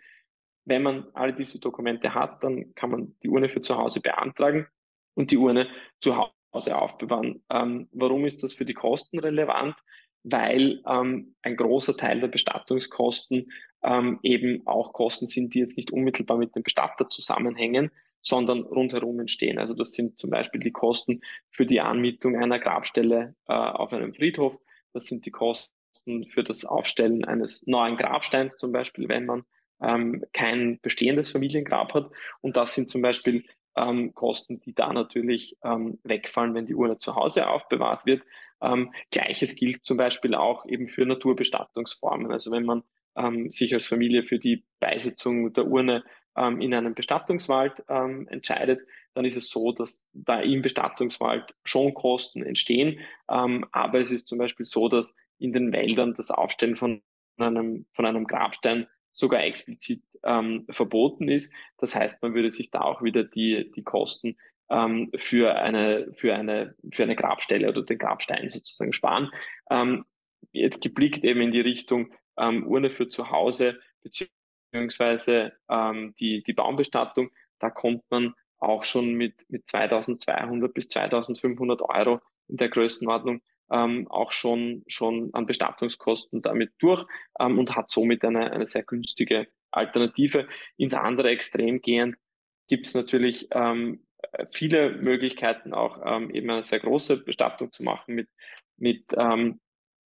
Wenn man all diese Dokumente hat, dann kann man die Urne für zu Hause beantragen und die Urne zu Hause aufbewahren. Ähm, warum ist das für die Kosten relevant? Weil ähm, ein großer Teil der Bestattungskosten ähm, eben auch Kosten sind, die jetzt nicht unmittelbar mit dem Bestatter zusammenhängen, sondern rundherum entstehen. Also das sind zum Beispiel die Kosten für die Anmietung einer Grabstelle äh, auf einem Friedhof. Das sind die Kosten für das Aufstellen eines neuen Grabsteins zum Beispiel, wenn man ähm, kein bestehendes Familiengrab hat. Und das sind zum Beispiel ähm, Kosten, die da natürlich ähm, wegfallen, wenn die Urne zu Hause aufbewahrt wird. Ähm, Gleiches gilt zum Beispiel auch eben für Naturbestattungsformen. Also wenn man ähm, sich als Familie für die Beisetzung der Urne ähm, in einem Bestattungswald ähm, entscheidet, dann ist es so, dass da im Bestattungswald schon Kosten entstehen. Ähm, aber es ist zum Beispiel so, dass in den Wäldern das Aufstellen von einem, von einem Grabstein sogar explizit ähm, verboten ist. Das heißt, man würde sich da auch wieder die, die Kosten ähm, für, eine, für, eine, für eine Grabstelle oder den Grabstein sozusagen sparen. Ähm, jetzt geblickt eben in die Richtung ähm, Urne für zu Hause beziehungsweise ähm, die, die Baumbestattung, da kommt man auch schon mit, mit 2200 bis 2500 Euro in der Größenordnung ähm, auch schon, schon an Bestattungskosten damit durch ähm, und hat somit eine, eine sehr günstige Alternative. Ins andere Extrem gehend gibt es natürlich ähm, viele Möglichkeiten, auch ähm, eben eine sehr große Bestattung zu machen mit, mit ähm,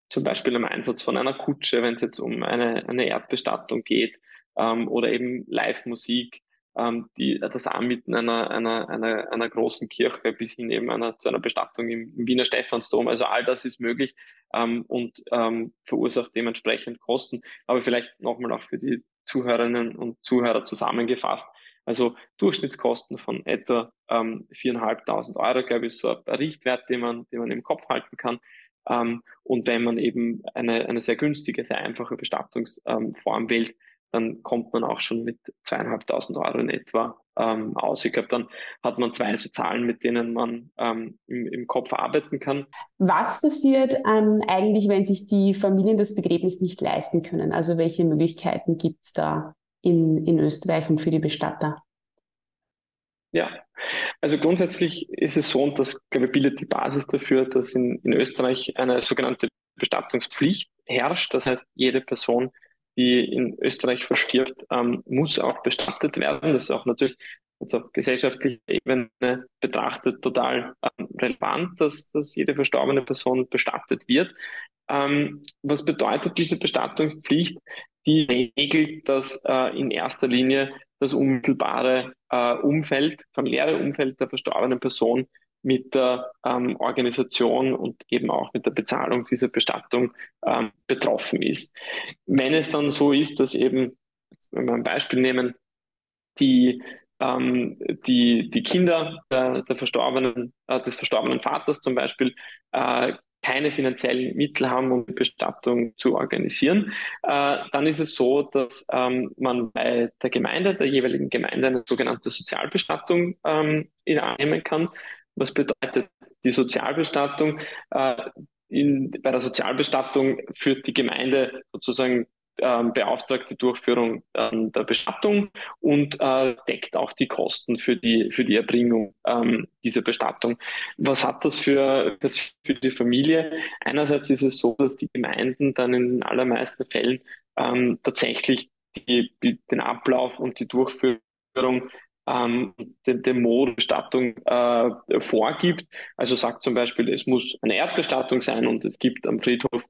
zum Beispiel dem Einsatz von einer Kutsche, wenn es jetzt um eine, eine Erdbestattung geht, ähm, oder eben Live-Musik, ähm, die, das Anmieten einer, einer, einer, einer großen Kirche bis hin eben einer, zu einer Bestattung im, im Wiener Stephansdom. Also all das ist möglich ähm, und ähm, verursacht dementsprechend Kosten. Aber vielleicht nochmal auch für die Zuhörerinnen und Zuhörer zusammengefasst. Also Durchschnittskosten von etwa ähm, 4.500 Euro, glaube ich, ist so ein Richtwert, den man, den man im Kopf halten kann. Ähm, und wenn man eben eine, eine sehr günstige, sehr einfache Bestattungsform ähm, wählt, dann kommt man auch schon mit zweieinhalbtausend Euro in etwa ähm, aus. Ich glaube, dann hat man zwei so Zahlen, mit denen man ähm, im, im, Kopf arbeiten kann. Was passiert ähm, eigentlich, wenn sich die Familien das Begräbnis nicht leisten können? Also welche Möglichkeiten gibt es da in, in Österreich und für die Bestatter? Ja, also grundsätzlich ist es so, und das glaube ich, bildet die Basis dafür, dass in, in Österreich eine sogenannte Bestattungspflicht herrscht. Das heißt, jede Person, die in Österreich verstirbt, ähm, muss auch bestattet werden. Das ist auch natürlich jetzt auf gesellschaftlicher Ebene betrachtet total ähm, relevant, dass, dass jede verstorbene Person bestattet wird. Ähm, was bedeutet diese Bestattungspflicht? Die regelt, dass äh, in erster Linie das unmittelbare äh, Umfeld, familiäre Umfeld der verstorbenen Person mit der ähm, Organisation und eben auch mit der Bezahlung dieser Bestattung ähm, betroffen ist. Wenn es dann so ist, dass eben, wenn wir ein Beispiel nehmen, die, ähm, die, die Kinder der, der verstorbenen, äh, des verstorbenen Vaters zum Beispiel äh, keine finanziellen Mittel haben, um die Bestattung zu organisieren, äh, dann ist es so, dass ähm, man bei der Gemeinde, der jeweiligen Gemeinde, eine sogenannte Sozialbestattung ähm, annehmen kann. Was bedeutet die Sozialbestattung? Äh, in, bei der Sozialbestattung führt die Gemeinde sozusagen ähm, beauftragt die Durchführung ähm, der Bestattung und äh, deckt auch die Kosten für die, für die Erbringung ähm, dieser Bestattung. Was hat das für, für die Familie? Einerseits ist es so, dass die Gemeinden dann in den allermeisten Fällen ähm, tatsächlich die, den Ablauf und die Durchführung ähm, den, den Mod Bestattung äh, vorgibt. Also sagt zum Beispiel, es muss eine Erdbestattung sein und es gibt am Friedhof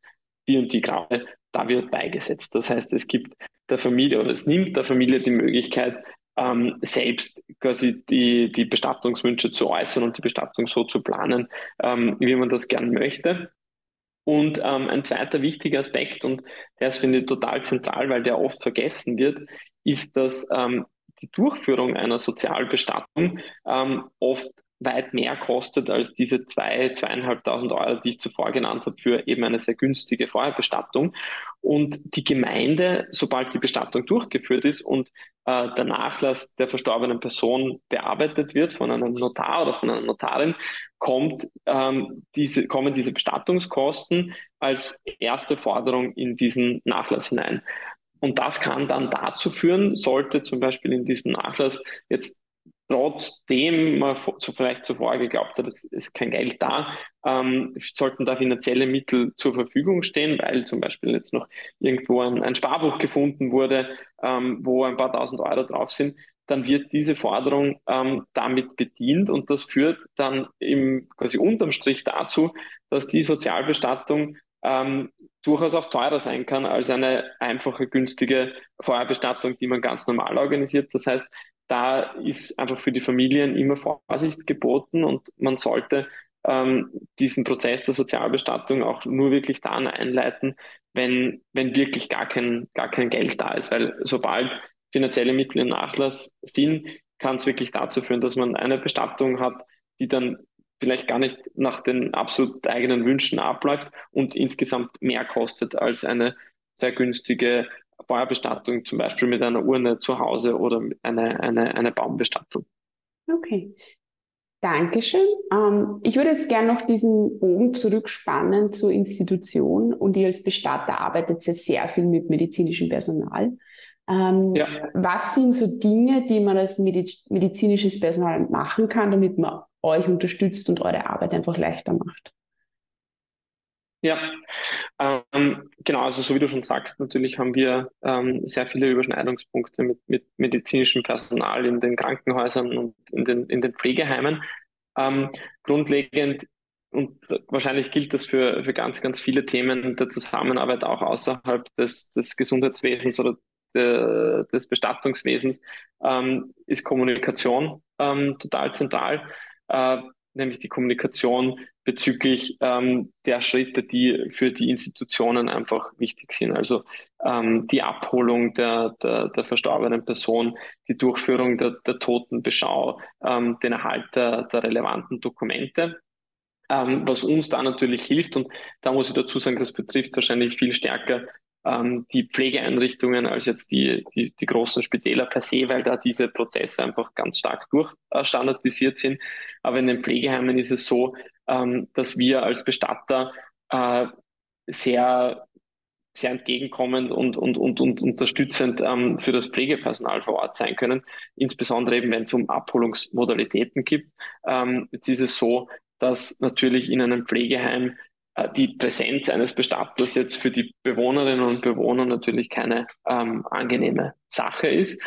die und die Grabe, da wird beigesetzt. Das heißt, es gibt der Familie oder es nimmt der Familie die Möglichkeit, ähm, selbst quasi die, die Bestattungswünsche zu äußern und die Bestattung so zu planen, ähm, wie man das gern möchte. Und ähm, ein zweiter wichtiger Aspekt, und der ist, finde ich, total zentral, weil der oft vergessen wird, ist, dass ähm, die Durchführung einer Sozialbestattung ähm, oft weit mehr kostet als diese zwei, zweieinhalbtausend Euro, die ich zuvor genannt habe, für eben eine sehr günstige Feuerbestattung. Und die Gemeinde, sobald die Bestattung durchgeführt ist und äh, der Nachlass der verstorbenen Person bearbeitet wird von einem Notar oder von einer Notarin, kommt, ähm, diese, kommen diese Bestattungskosten als erste Forderung in diesen Nachlass hinein. Und das kann dann dazu führen, sollte zum Beispiel in diesem Nachlass jetzt trotzdem man vielleicht zuvor geglaubt hat, es ist kein Geld da, ähm, sollten da finanzielle Mittel zur Verfügung stehen, weil zum Beispiel jetzt noch irgendwo ein, ein Sparbuch gefunden wurde, ähm, wo ein paar tausend Euro drauf sind, dann wird diese Forderung ähm, damit bedient und das führt dann im quasi unterm Strich dazu, dass die Sozialbestattung ähm, durchaus auch teurer sein kann als eine einfache, günstige Feuerbestattung, die man ganz normal organisiert. Das heißt, da ist einfach für die Familien immer Vorsicht geboten und man sollte ähm, diesen Prozess der Sozialbestattung auch nur wirklich dann einleiten, wenn, wenn wirklich gar kein, gar kein Geld da ist. Weil sobald finanzielle Mittel im Nachlass sind, kann es wirklich dazu führen, dass man eine Bestattung hat, die dann vielleicht gar nicht nach den absolut eigenen Wünschen abläuft und insgesamt mehr kostet als eine sehr günstige Feuerbestattung, zum Beispiel mit einer Urne zu Hause oder eine, eine, eine Baumbestattung. Okay. Dankeschön. Ähm, ich würde jetzt gerne noch diesen Bogen zurückspannen zur Institution und ihr als Bestatter arbeitet ja sehr viel mit medizinischem Personal. Ähm, ja. Was sind so Dinge, die man als Mediz medizinisches Personal machen kann, damit man euch unterstützt und eure Arbeit einfach leichter macht? Ja, ähm, genau, also so wie du schon sagst, natürlich haben wir ähm, sehr viele Überschneidungspunkte mit, mit medizinischem Personal in den Krankenhäusern und in den, in den Pflegeheimen. Ähm, grundlegend und wahrscheinlich gilt das für, für ganz, ganz viele Themen der Zusammenarbeit auch außerhalb des, des Gesundheitswesens oder de, des Bestattungswesens, ähm, ist Kommunikation ähm, total zentral, äh, nämlich die Kommunikation bezüglich ähm, der Schritte, die für die Institutionen einfach wichtig sind. Also ähm, die Abholung der, der, der verstorbenen Person, die Durchführung der, der Totenbeschau, ähm, den Erhalt der, der relevanten Dokumente. Ähm, was uns da natürlich hilft, und da muss ich dazu sagen, das betrifft wahrscheinlich viel stärker ähm, die Pflegeeinrichtungen als jetzt die, die, die großen Spitäler per se, weil da diese Prozesse einfach ganz stark durchstandardisiert sind. Aber in den Pflegeheimen ist es so, ähm, dass wir als Bestatter äh, sehr sehr entgegenkommend und, und, und, und unterstützend ähm, für das Pflegepersonal vor Ort sein können, insbesondere eben wenn es um Abholungsmodalitäten gibt. Ähm, jetzt ist es so, dass natürlich in einem Pflegeheim äh, die Präsenz eines Bestatters jetzt für die Bewohnerinnen und Bewohner natürlich keine ähm, angenehme Sache ist.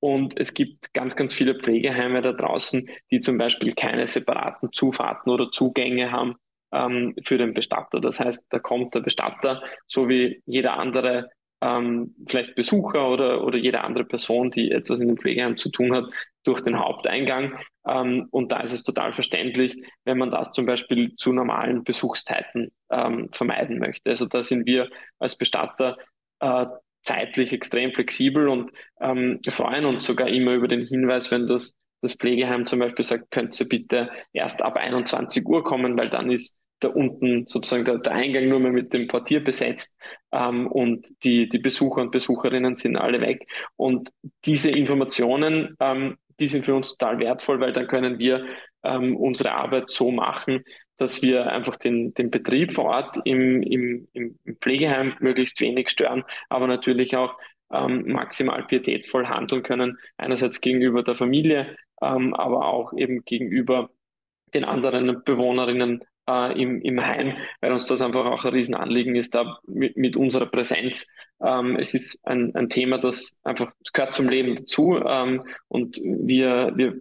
Und es gibt ganz, ganz viele Pflegeheime da draußen, die zum Beispiel keine separaten Zufahrten oder Zugänge haben ähm, für den Bestatter. Das heißt, da kommt der Bestatter, so wie jeder andere, ähm, vielleicht Besucher oder, oder jede andere Person, die etwas in dem Pflegeheim zu tun hat, durch den Haupteingang. Ähm, und da ist es total verständlich, wenn man das zum Beispiel zu normalen Besuchszeiten ähm, vermeiden möchte. Also da sind wir als Bestatter äh, zeitlich extrem flexibel und ähm, freuen uns sogar immer über den Hinweis, wenn das, das Pflegeheim zum Beispiel sagt, könnt ihr bitte erst ab 21 Uhr kommen, weil dann ist da unten sozusagen der, der Eingang nur mehr mit dem Portier besetzt ähm, und die, die Besucher und Besucherinnen sind alle weg. Und diese Informationen, ähm, die sind für uns total wertvoll, weil dann können wir ähm, unsere Arbeit so machen, dass wir einfach den, den Betrieb vor Ort im, im, im Pflegeheim möglichst wenig stören, aber natürlich auch ähm, maximal pietätvoll handeln können. Einerseits gegenüber der Familie, ähm, aber auch eben gegenüber den anderen Bewohnerinnen äh, im, im Heim, weil uns das einfach auch ein Riesenanliegen ist, da mit, mit unserer Präsenz. Ähm, es ist ein, ein Thema, das einfach, es gehört zum Leben dazu ähm, und wir, wir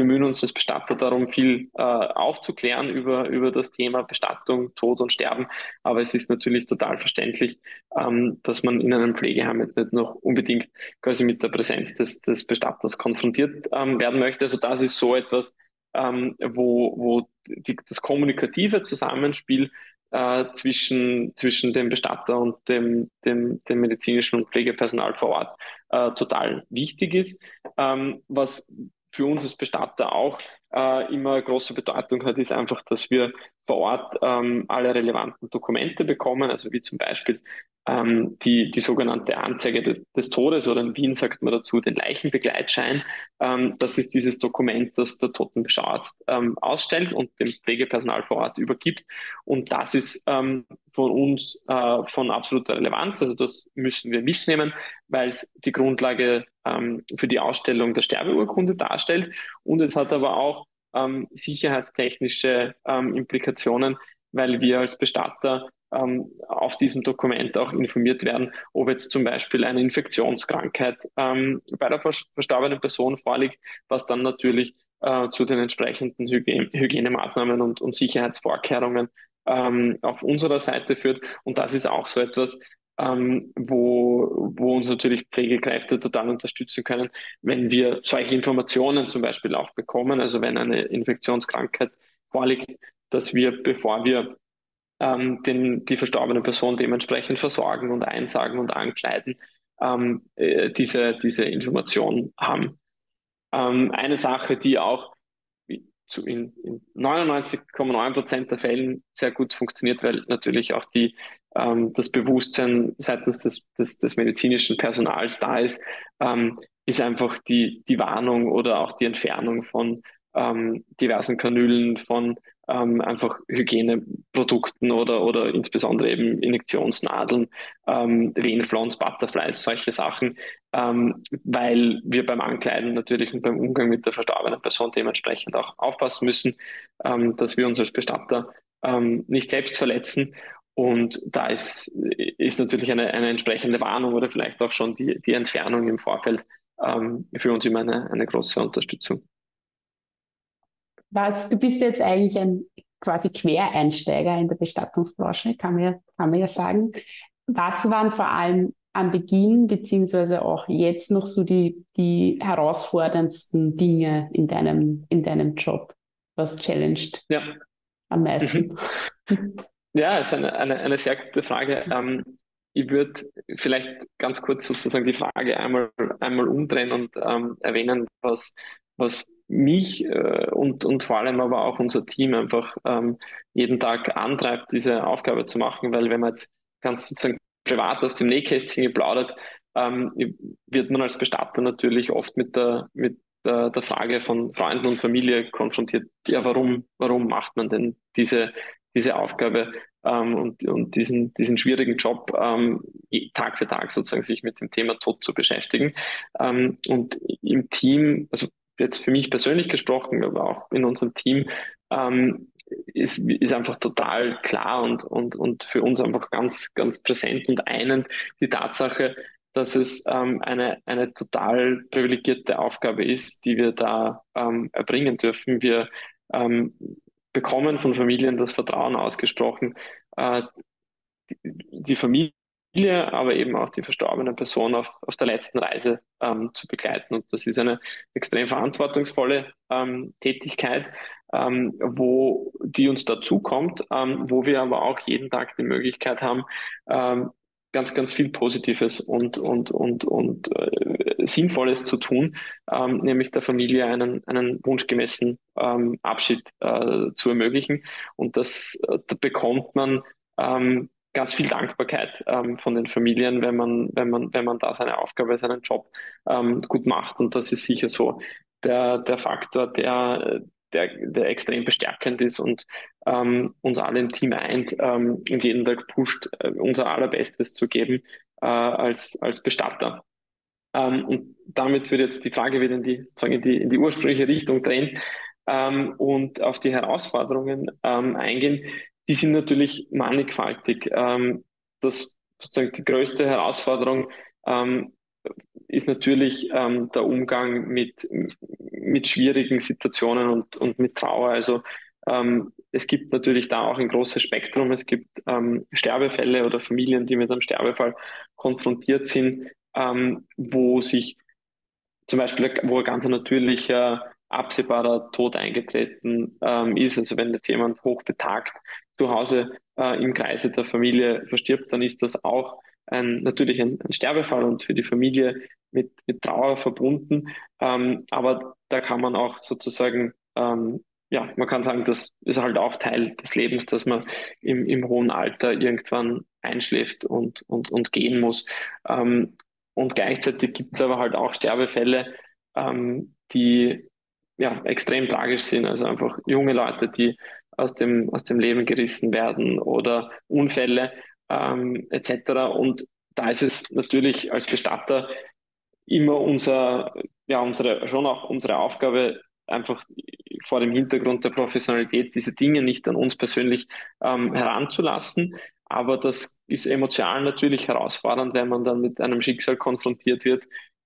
bemühen uns als Bestatter darum, viel äh, aufzuklären über, über das Thema Bestattung, Tod und Sterben. Aber es ist natürlich total verständlich, ähm, dass man in einem Pflegeheim nicht noch unbedingt quasi mit der Präsenz des, des Bestatters konfrontiert ähm, werden möchte. Also das ist so etwas, ähm, wo, wo die, das kommunikative Zusammenspiel äh, zwischen, zwischen dem Bestatter und dem, dem, dem medizinischen und Pflegepersonal vor Ort äh, total wichtig ist. Ähm, was für uns als Bestatter auch äh, immer große Bedeutung hat, ist einfach, dass wir vor Ort ähm, alle relevanten Dokumente bekommen, also wie zum Beispiel ähm, die, die sogenannte Anzeige de, des Todes oder in Wien sagt man dazu den Leichenbegleitschein. Ähm, das ist dieses Dokument, das der Totenbeschauarzt ähm, ausstellt und dem Pflegepersonal vor Ort übergibt. Und das ist ähm, von uns äh, von absoluter Relevanz. Also das müssen wir mitnehmen, weil es die Grundlage ähm, für die Ausstellung der Sterbeurkunde darstellt. Und es hat aber auch ähm, sicherheitstechnische Implikationen, weil wir als Bestatter ähm, auf diesem Dokument auch informiert werden, ob jetzt zum Beispiel eine Infektionskrankheit ähm, bei der verstorbenen Person vorliegt, was dann natürlich äh, zu den entsprechenden Hygiene Hygienemaßnahmen und, und Sicherheitsvorkehrungen ähm, auf unserer Seite führt. Und das ist auch so etwas, ähm, wo, wo uns natürlich Pflegekräfte total unterstützen können, wenn wir solche Informationen zum Beispiel auch bekommen, also wenn eine Infektionskrankheit vorliegt, dass wir, bevor wir ähm, den, die verstorbene Person dementsprechend versorgen und einsagen und ankleiden, ähm, äh, diese, diese Information haben. Ähm, eine Sache, die auch zu in, in 99,9 Prozent der Fällen sehr gut funktioniert, weil natürlich auch die, ähm, das Bewusstsein seitens des, des, des medizinischen Personals da ist, ähm, ist einfach die, die Warnung oder auch die Entfernung von ähm, diversen Kanülen, von ähm, einfach Hygieneprodukten oder, oder insbesondere eben Injektionsnadeln, ähm, Venenflons, Butterflies, solche Sachen, ähm, weil wir beim Ankleiden natürlich und beim Umgang mit der verstorbenen Person dementsprechend auch aufpassen müssen, ähm, dass wir uns als Bestatter ähm, nicht selbst verletzen. Und da ist, ist natürlich eine, eine entsprechende Warnung oder vielleicht auch schon die, die Entfernung im Vorfeld ähm, für uns immer eine, eine große Unterstützung. Was, du bist jetzt eigentlich ein quasi Quereinsteiger in der Bestattungsbranche, kann man, ja, kann man ja sagen. Was waren vor allem am Beginn beziehungsweise auch jetzt noch so die, die herausforderndsten Dinge in deinem, in deinem Job? Was challenged ja. am meisten? Ja, ist eine, eine, eine sehr gute Frage. Ähm, ich würde vielleicht ganz kurz sozusagen die Frage einmal, einmal umdrehen und ähm, erwähnen, was, was mich äh, und, und vor allem aber auch unser Team einfach ähm, jeden Tag antreibt, diese Aufgabe zu machen, weil wenn man jetzt ganz sozusagen privat aus dem Nähkästchen geplaudert, ähm, wird man als Bestatter natürlich oft mit der, mit der, der Frage von Freunden und Familie konfrontiert, ja, warum, warum macht man denn diese, diese Aufgabe ähm, und, und diesen, diesen schwierigen Job ähm, Tag für Tag sozusagen sich mit dem Thema Tod zu beschäftigen. Ähm, und im Team, also jetzt für mich persönlich gesprochen, aber auch in unserem Team, ähm, ist, ist einfach total klar und, und, und für uns einfach ganz, ganz präsent und einend die Tatsache, dass es ähm, eine, eine total privilegierte Aufgabe ist, die wir da ähm, erbringen dürfen. Wir ähm, bekommen von Familien das Vertrauen ausgesprochen, äh, die, die Familie aber eben auch die verstorbene Person auf, auf der letzten Reise ähm, zu begleiten. Und das ist eine extrem verantwortungsvolle ähm, Tätigkeit, ähm, wo die uns dazukommt, ähm, wo wir aber auch jeden Tag die Möglichkeit haben, ähm, ganz, ganz viel Positives und, und, und, und äh, Sinnvolles zu tun, ähm, nämlich der Familie einen, einen wunschgemäßen ähm, Abschied äh, zu ermöglichen. Und das äh, da bekommt man ähm, ganz viel Dankbarkeit ähm, von den Familien, wenn man, wenn man, wenn man da seine Aufgabe, seinen Job ähm, gut macht. Und das ist sicher so der, der Faktor, der, der, der extrem bestärkend ist und ähm, uns alle im Team eint ähm, und jeden Tag pusht, äh, unser allerbestes zu geben äh, als, als Bestatter. Ähm, und damit wird jetzt die Frage wieder in die, sozusagen in die, in die ursprüngliche Richtung drehen ähm, und auf die Herausforderungen eingehen. Die sind natürlich mannigfaltig. Ähm, das sozusagen die größte Herausforderung ähm, ist natürlich ähm, der Umgang mit, mit schwierigen Situationen und, und mit Trauer. Also ähm, es gibt natürlich da auch ein großes Spektrum. Es gibt ähm, Sterbefälle oder Familien, die mit einem Sterbefall konfrontiert sind, ähm, wo sich zum Beispiel, wo ein ganz natürlicher, absehbarer Tod eingetreten ähm, ist. Also wenn jetzt jemand hochbetagt zu Hause äh, im Kreise der Familie verstirbt, dann ist das auch ein, natürlich ein, ein Sterbefall und für die Familie mit, mit Trauer verbunden. Ähm, aber da kann man auch sozusagen, ähm, ja, man kann sagen, das ist halt auch Teil des Lebens, dass man im, im hohen Alter irgendwann einschläft und, und, und gehen muss. Ähm, und gleichzeitig gibt es aber halt auch Sterbefälle, ähm, die ja, extrem tragisch sind. Also einfach junge Leute, die aus dem, aus dem Leben gerissen werden oder Unfälle ähm, etc. Und da ist es natürlich als Bestatter immer unser, ja, unsere, schon auch unsere Aufgabe, einfach vor dem Hintergrund der Professionalität diese Dinge nicht an uns persönlich ähm, heranzulassen. Aber das ist emotional natürlich herausfordernd, wenn man dann mit einem Schicksal konfrontiert wird,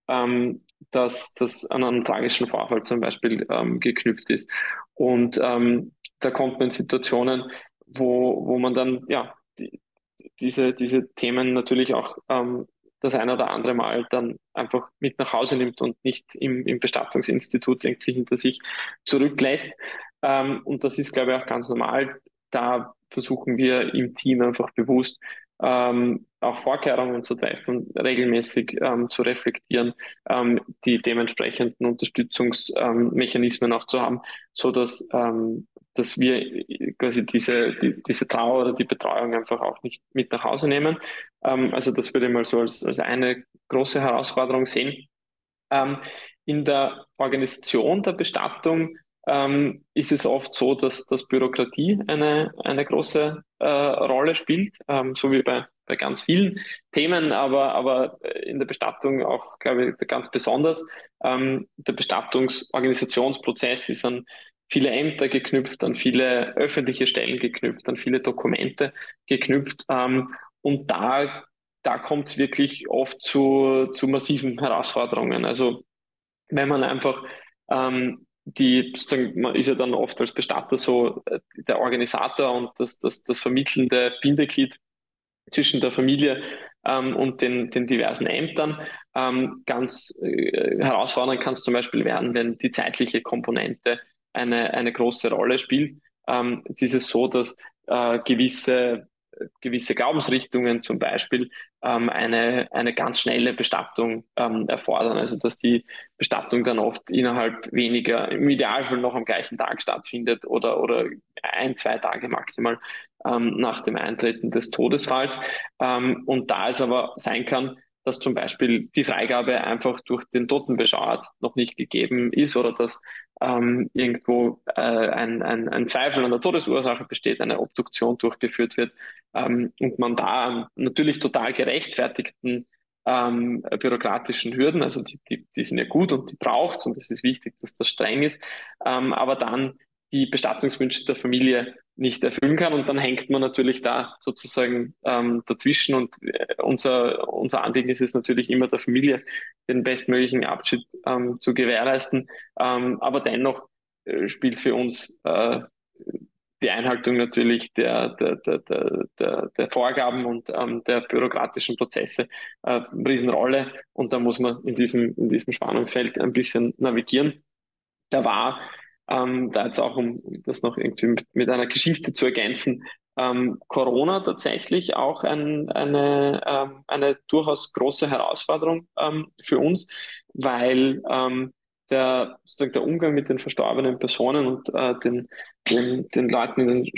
ähm, dass das an einen tragischen Vorfall zum Beispiel ähm, geknüpft ist. Und ähm, da kommt man in Situationen, wo, wo man dann ja die, diese, diese Themen natürlich auch ähm, das ein oder andere Mal dann einfach mit nach Hause nimmt und nicht im, im Bestattungsinstitut irgendwie hinter sich zurücklässt. Ähm, und das ist, glaube ich, auch ganz normal. Da versuchen wir im Team einfach bewusst ähm, auch Vorkehrungen zu treffen, regelmäßig ähm, zu reflektieren, ähm, die dementsprechenden Unterstützungsmechanismen auch zu haben, so dass ähm, dass wir quasi diese, die, diese Trauer oder die Betreuung einfach auch nicht mit nach Hause nehmen. Ähm, also das würde ich mal so als, als eine große Herausforderung sehen. Ähm, in der Organisation der Bestattung ähm, ist es oft so, dass, dass Bürokratie eine, eine große äh, Rolle spielt, ähm, so wie bei, bei ganz vielen Themen, aber, aber in der Bestattung auch, glaube ich, ganz besonders. Ähm, der Bestattungsorganisationsprozess ist an viele Ämter geknüpft, an viele öffentliche Stellen geknüpft, an viele Dokumente geknüpft. Ähm, und da, da kommt es wirklich oft zu, zu massiven Herausforderungen. Also wenn man einfach ähm, die, sozusagen, man ist ja dann oft als Bestatter so äh, der Organisator und das, das, das vermittelnde Bindeglied zwischen der Familie ähm, und den, den diversen Ämtern. Ähm, ganz äh, herausfordernd kann es zum Beispiel werden, wenn die zeitliche Komponente eine, eine große Rolle spielt. Ähm, es ist es so, dass äh, gewisse, gewisse Glaubensrichtungen zum Beispiel ähm, eine, eine ganz schnelle Bestattung ähm, erfordern. Also dass die Bestattung dann oft innerhalb weniger, im Idealfall noch am gleichen Tag stattfindet oder, oder ein, zwei Tage maximal ähm, nach dem Eintreten des Todesfalls. Ähm, und da es aber sein kann, dass zum Beispiel die Freigabe einfach durch den Totenbeschauerarzt noch nicht gegeben ist oder dass ähm, irgendwo äh, ein, ein, ein Zweifel an der Todesursache besteht, eine Obduktion durchgeführt wird ähm, und man da natürlich total gerechtfertigten ähm, bürokratischen Hürden, also die, die, die sind ja gut und die braucht und es ist wichtig, dass das streng ist, ähm, aber dann die Bestattungswünsche der Familie nicht erfüllen kann. Und dann hängt man natürlich da sozusagen ähm, dazwischen. Und äh, unser, unser Anliegen ist es natürlich immer der Familie den bestmöglichen Abschied ähm, zu gewährleisten. Ähm, aber dennoch äh, spielt für uns äh, die Einhaltung natürlich der, der, der, der, der Vorgaben und ähm, der bürokratischen Prozesse äh, eine Riesenrolle. Und da muss man in diesem, in diesem Spannungsfeld ein bisschen navigieren. Da war ähm, da jetzt auch, um das noch irgendwie mit, mit einer Geschichte zu ergänzen, ähm, Corona tatsächlich auch ein, eine, ähm, eine durchaus große Herausforderung ähm, für uns, weil ähm, der, sozusagen der Umgang mit den verstorbenen Personen und äh, den, den, den Leuten in den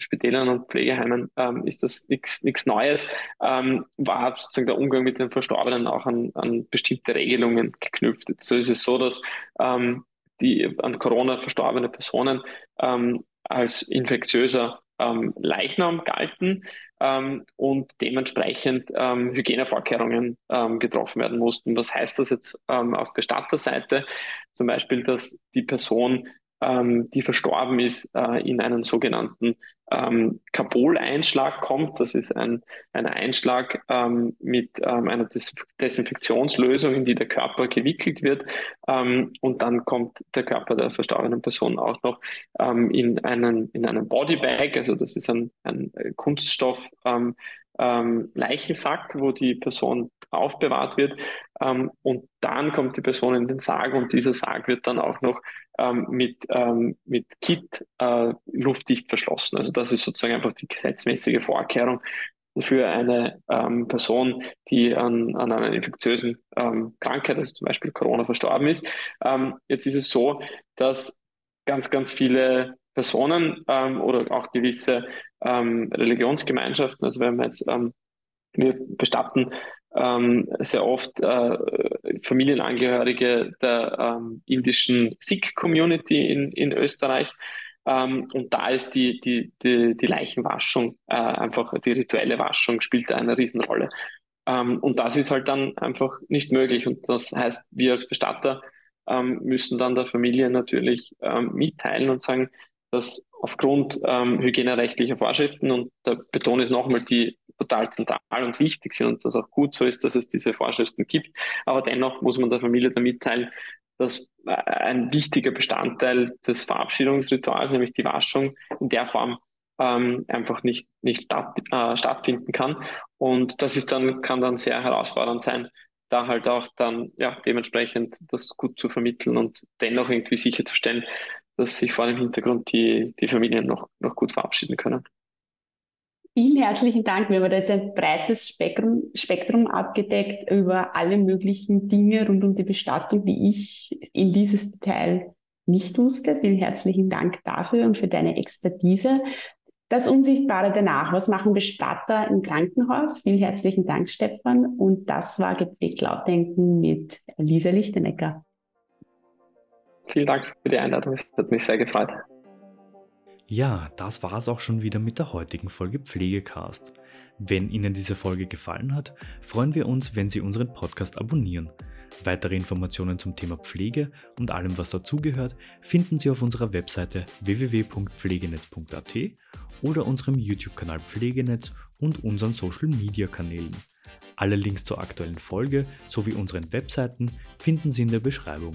Spitälern und Pflegeheimen ähm, ist das nichts Neues, ähm, war sozusagen der Umgang mit den Verstorbenen auch an, an bestimmte Regelungen geknüpft. So ist es so, dass ähm, die an Corona verstorbene Personen ähm, als infektiöser ähm, Leichnam galten ähm, und dementsprechend ähm, Hygienevorkehrungen ähm, getroffen werden mussten. Was heißt das jetzt ähm, auf Bestatterseite? Zum Beispiel, dass die Person ähm, die verstorben ist, äh, in einen sogenannten ähm, Kapol-Einschlag kommt. Das ist ein, ein Einschlag ähm, mit ähm, einer Des Desinfektionslösung, in die der Körper gewickelt wird. Ähm, und dann kommt der Körper der verstorbenen Person auch noch ähm, in einen, in einen Bodybag, also das ist ein, ein Kunststoff, ähm, ähm, Leichensack, wo die Person aufbewahrt wird. Ähm, und dann kommt die Person in den Sarg und dieser Sarg wird dann auch noch ähm, mit, ähm, mit Kit äh, luftdicht verschlossen. Also das ist sozusagen einfach die gesetzmäßige Vorkehrung für eine ähm, Person, die an, an einer infektiösen ähm, Krankheit, also zum Beispiel Corona, verstorben ist. Ähm, jetzt ist es so, dass ganz, ganz viele Personen ähm, oder auch gewisse Religionsgemeinschaften, also wenn wir jetzt wir bestatten ähm, sehr oft äh, Familienangehörige der ähm, indischen Sikh-Community in, in Österreich. Ähm, und da ist die, die, die, die Leichenwaschung, äh, einfach die rituelle Waschung spielt eine Riesenrolle. Ähm, und das ist halt dann einfach nicht möglich. Und das heißt, wir als Bestatter ähm, müssen dann der Familie natürlich ähm, mitteilen und sagen, dass aufgrund ähm, hygienerechtlicher Vorschriften, und da betone ich nochmal, die total zentral und wichtig sind und das auch gut so ist, dass es diese Vorschriften gibt, aber dennoch muss man der Familie da mitteilen, dass äh, ein wichtiger Bestandteil des Verabschiedungsrituals, nämlich die Waschung, in der Form ähm, einfach nicht, nicht statt, äh, stattfinden kann. Und das ist dann, kann dann sehr herausfordernd sein, da halt auch dann ja dementsprechend das gut zu vermitteln und dennoch irgendwie sicherzustellen, dass sich vor dem Hintergrund die, die Familien noch, noch gut verabschieden können. Vielen herzlichen Dank. Wir haben jetzt ein breites Spektrum, Spektrum abgedeckt über alle möglichen Dinge rund um die Bestattung, die ich in dieses Detail nicht wusste. Vielen herzlichen Dank dafür und für deine Expertise. Das Unsichtbare danach. Was machen Bestatter im Krankenhaus? Vielen herzlichen Dank, Stefan. Und das war gepflegt Lautdenken mit Lisa Lichtenecker. Vielen Dank für die Einladung. Es hat mich sehr gefreut. Ja, das war es auch schon wieder mit der heutigen Folge Pflegecast. Wenn Ihnen diese Folge gefallen hat, freuen wir uns, wenn Sie unseren Podcast abonnieren. Weitere Informationen zum Thema Pflege und allem, was dazugehört, finden Sie auf unserer Webseite www.pflegenetz.at oder unserem YouTube-Kanal Pflegenetz und unseren Social-Media-Kanälen. Alle Links zur aktuellen Folge sowie unseren Webseiten finden Sie in der Beschreibung.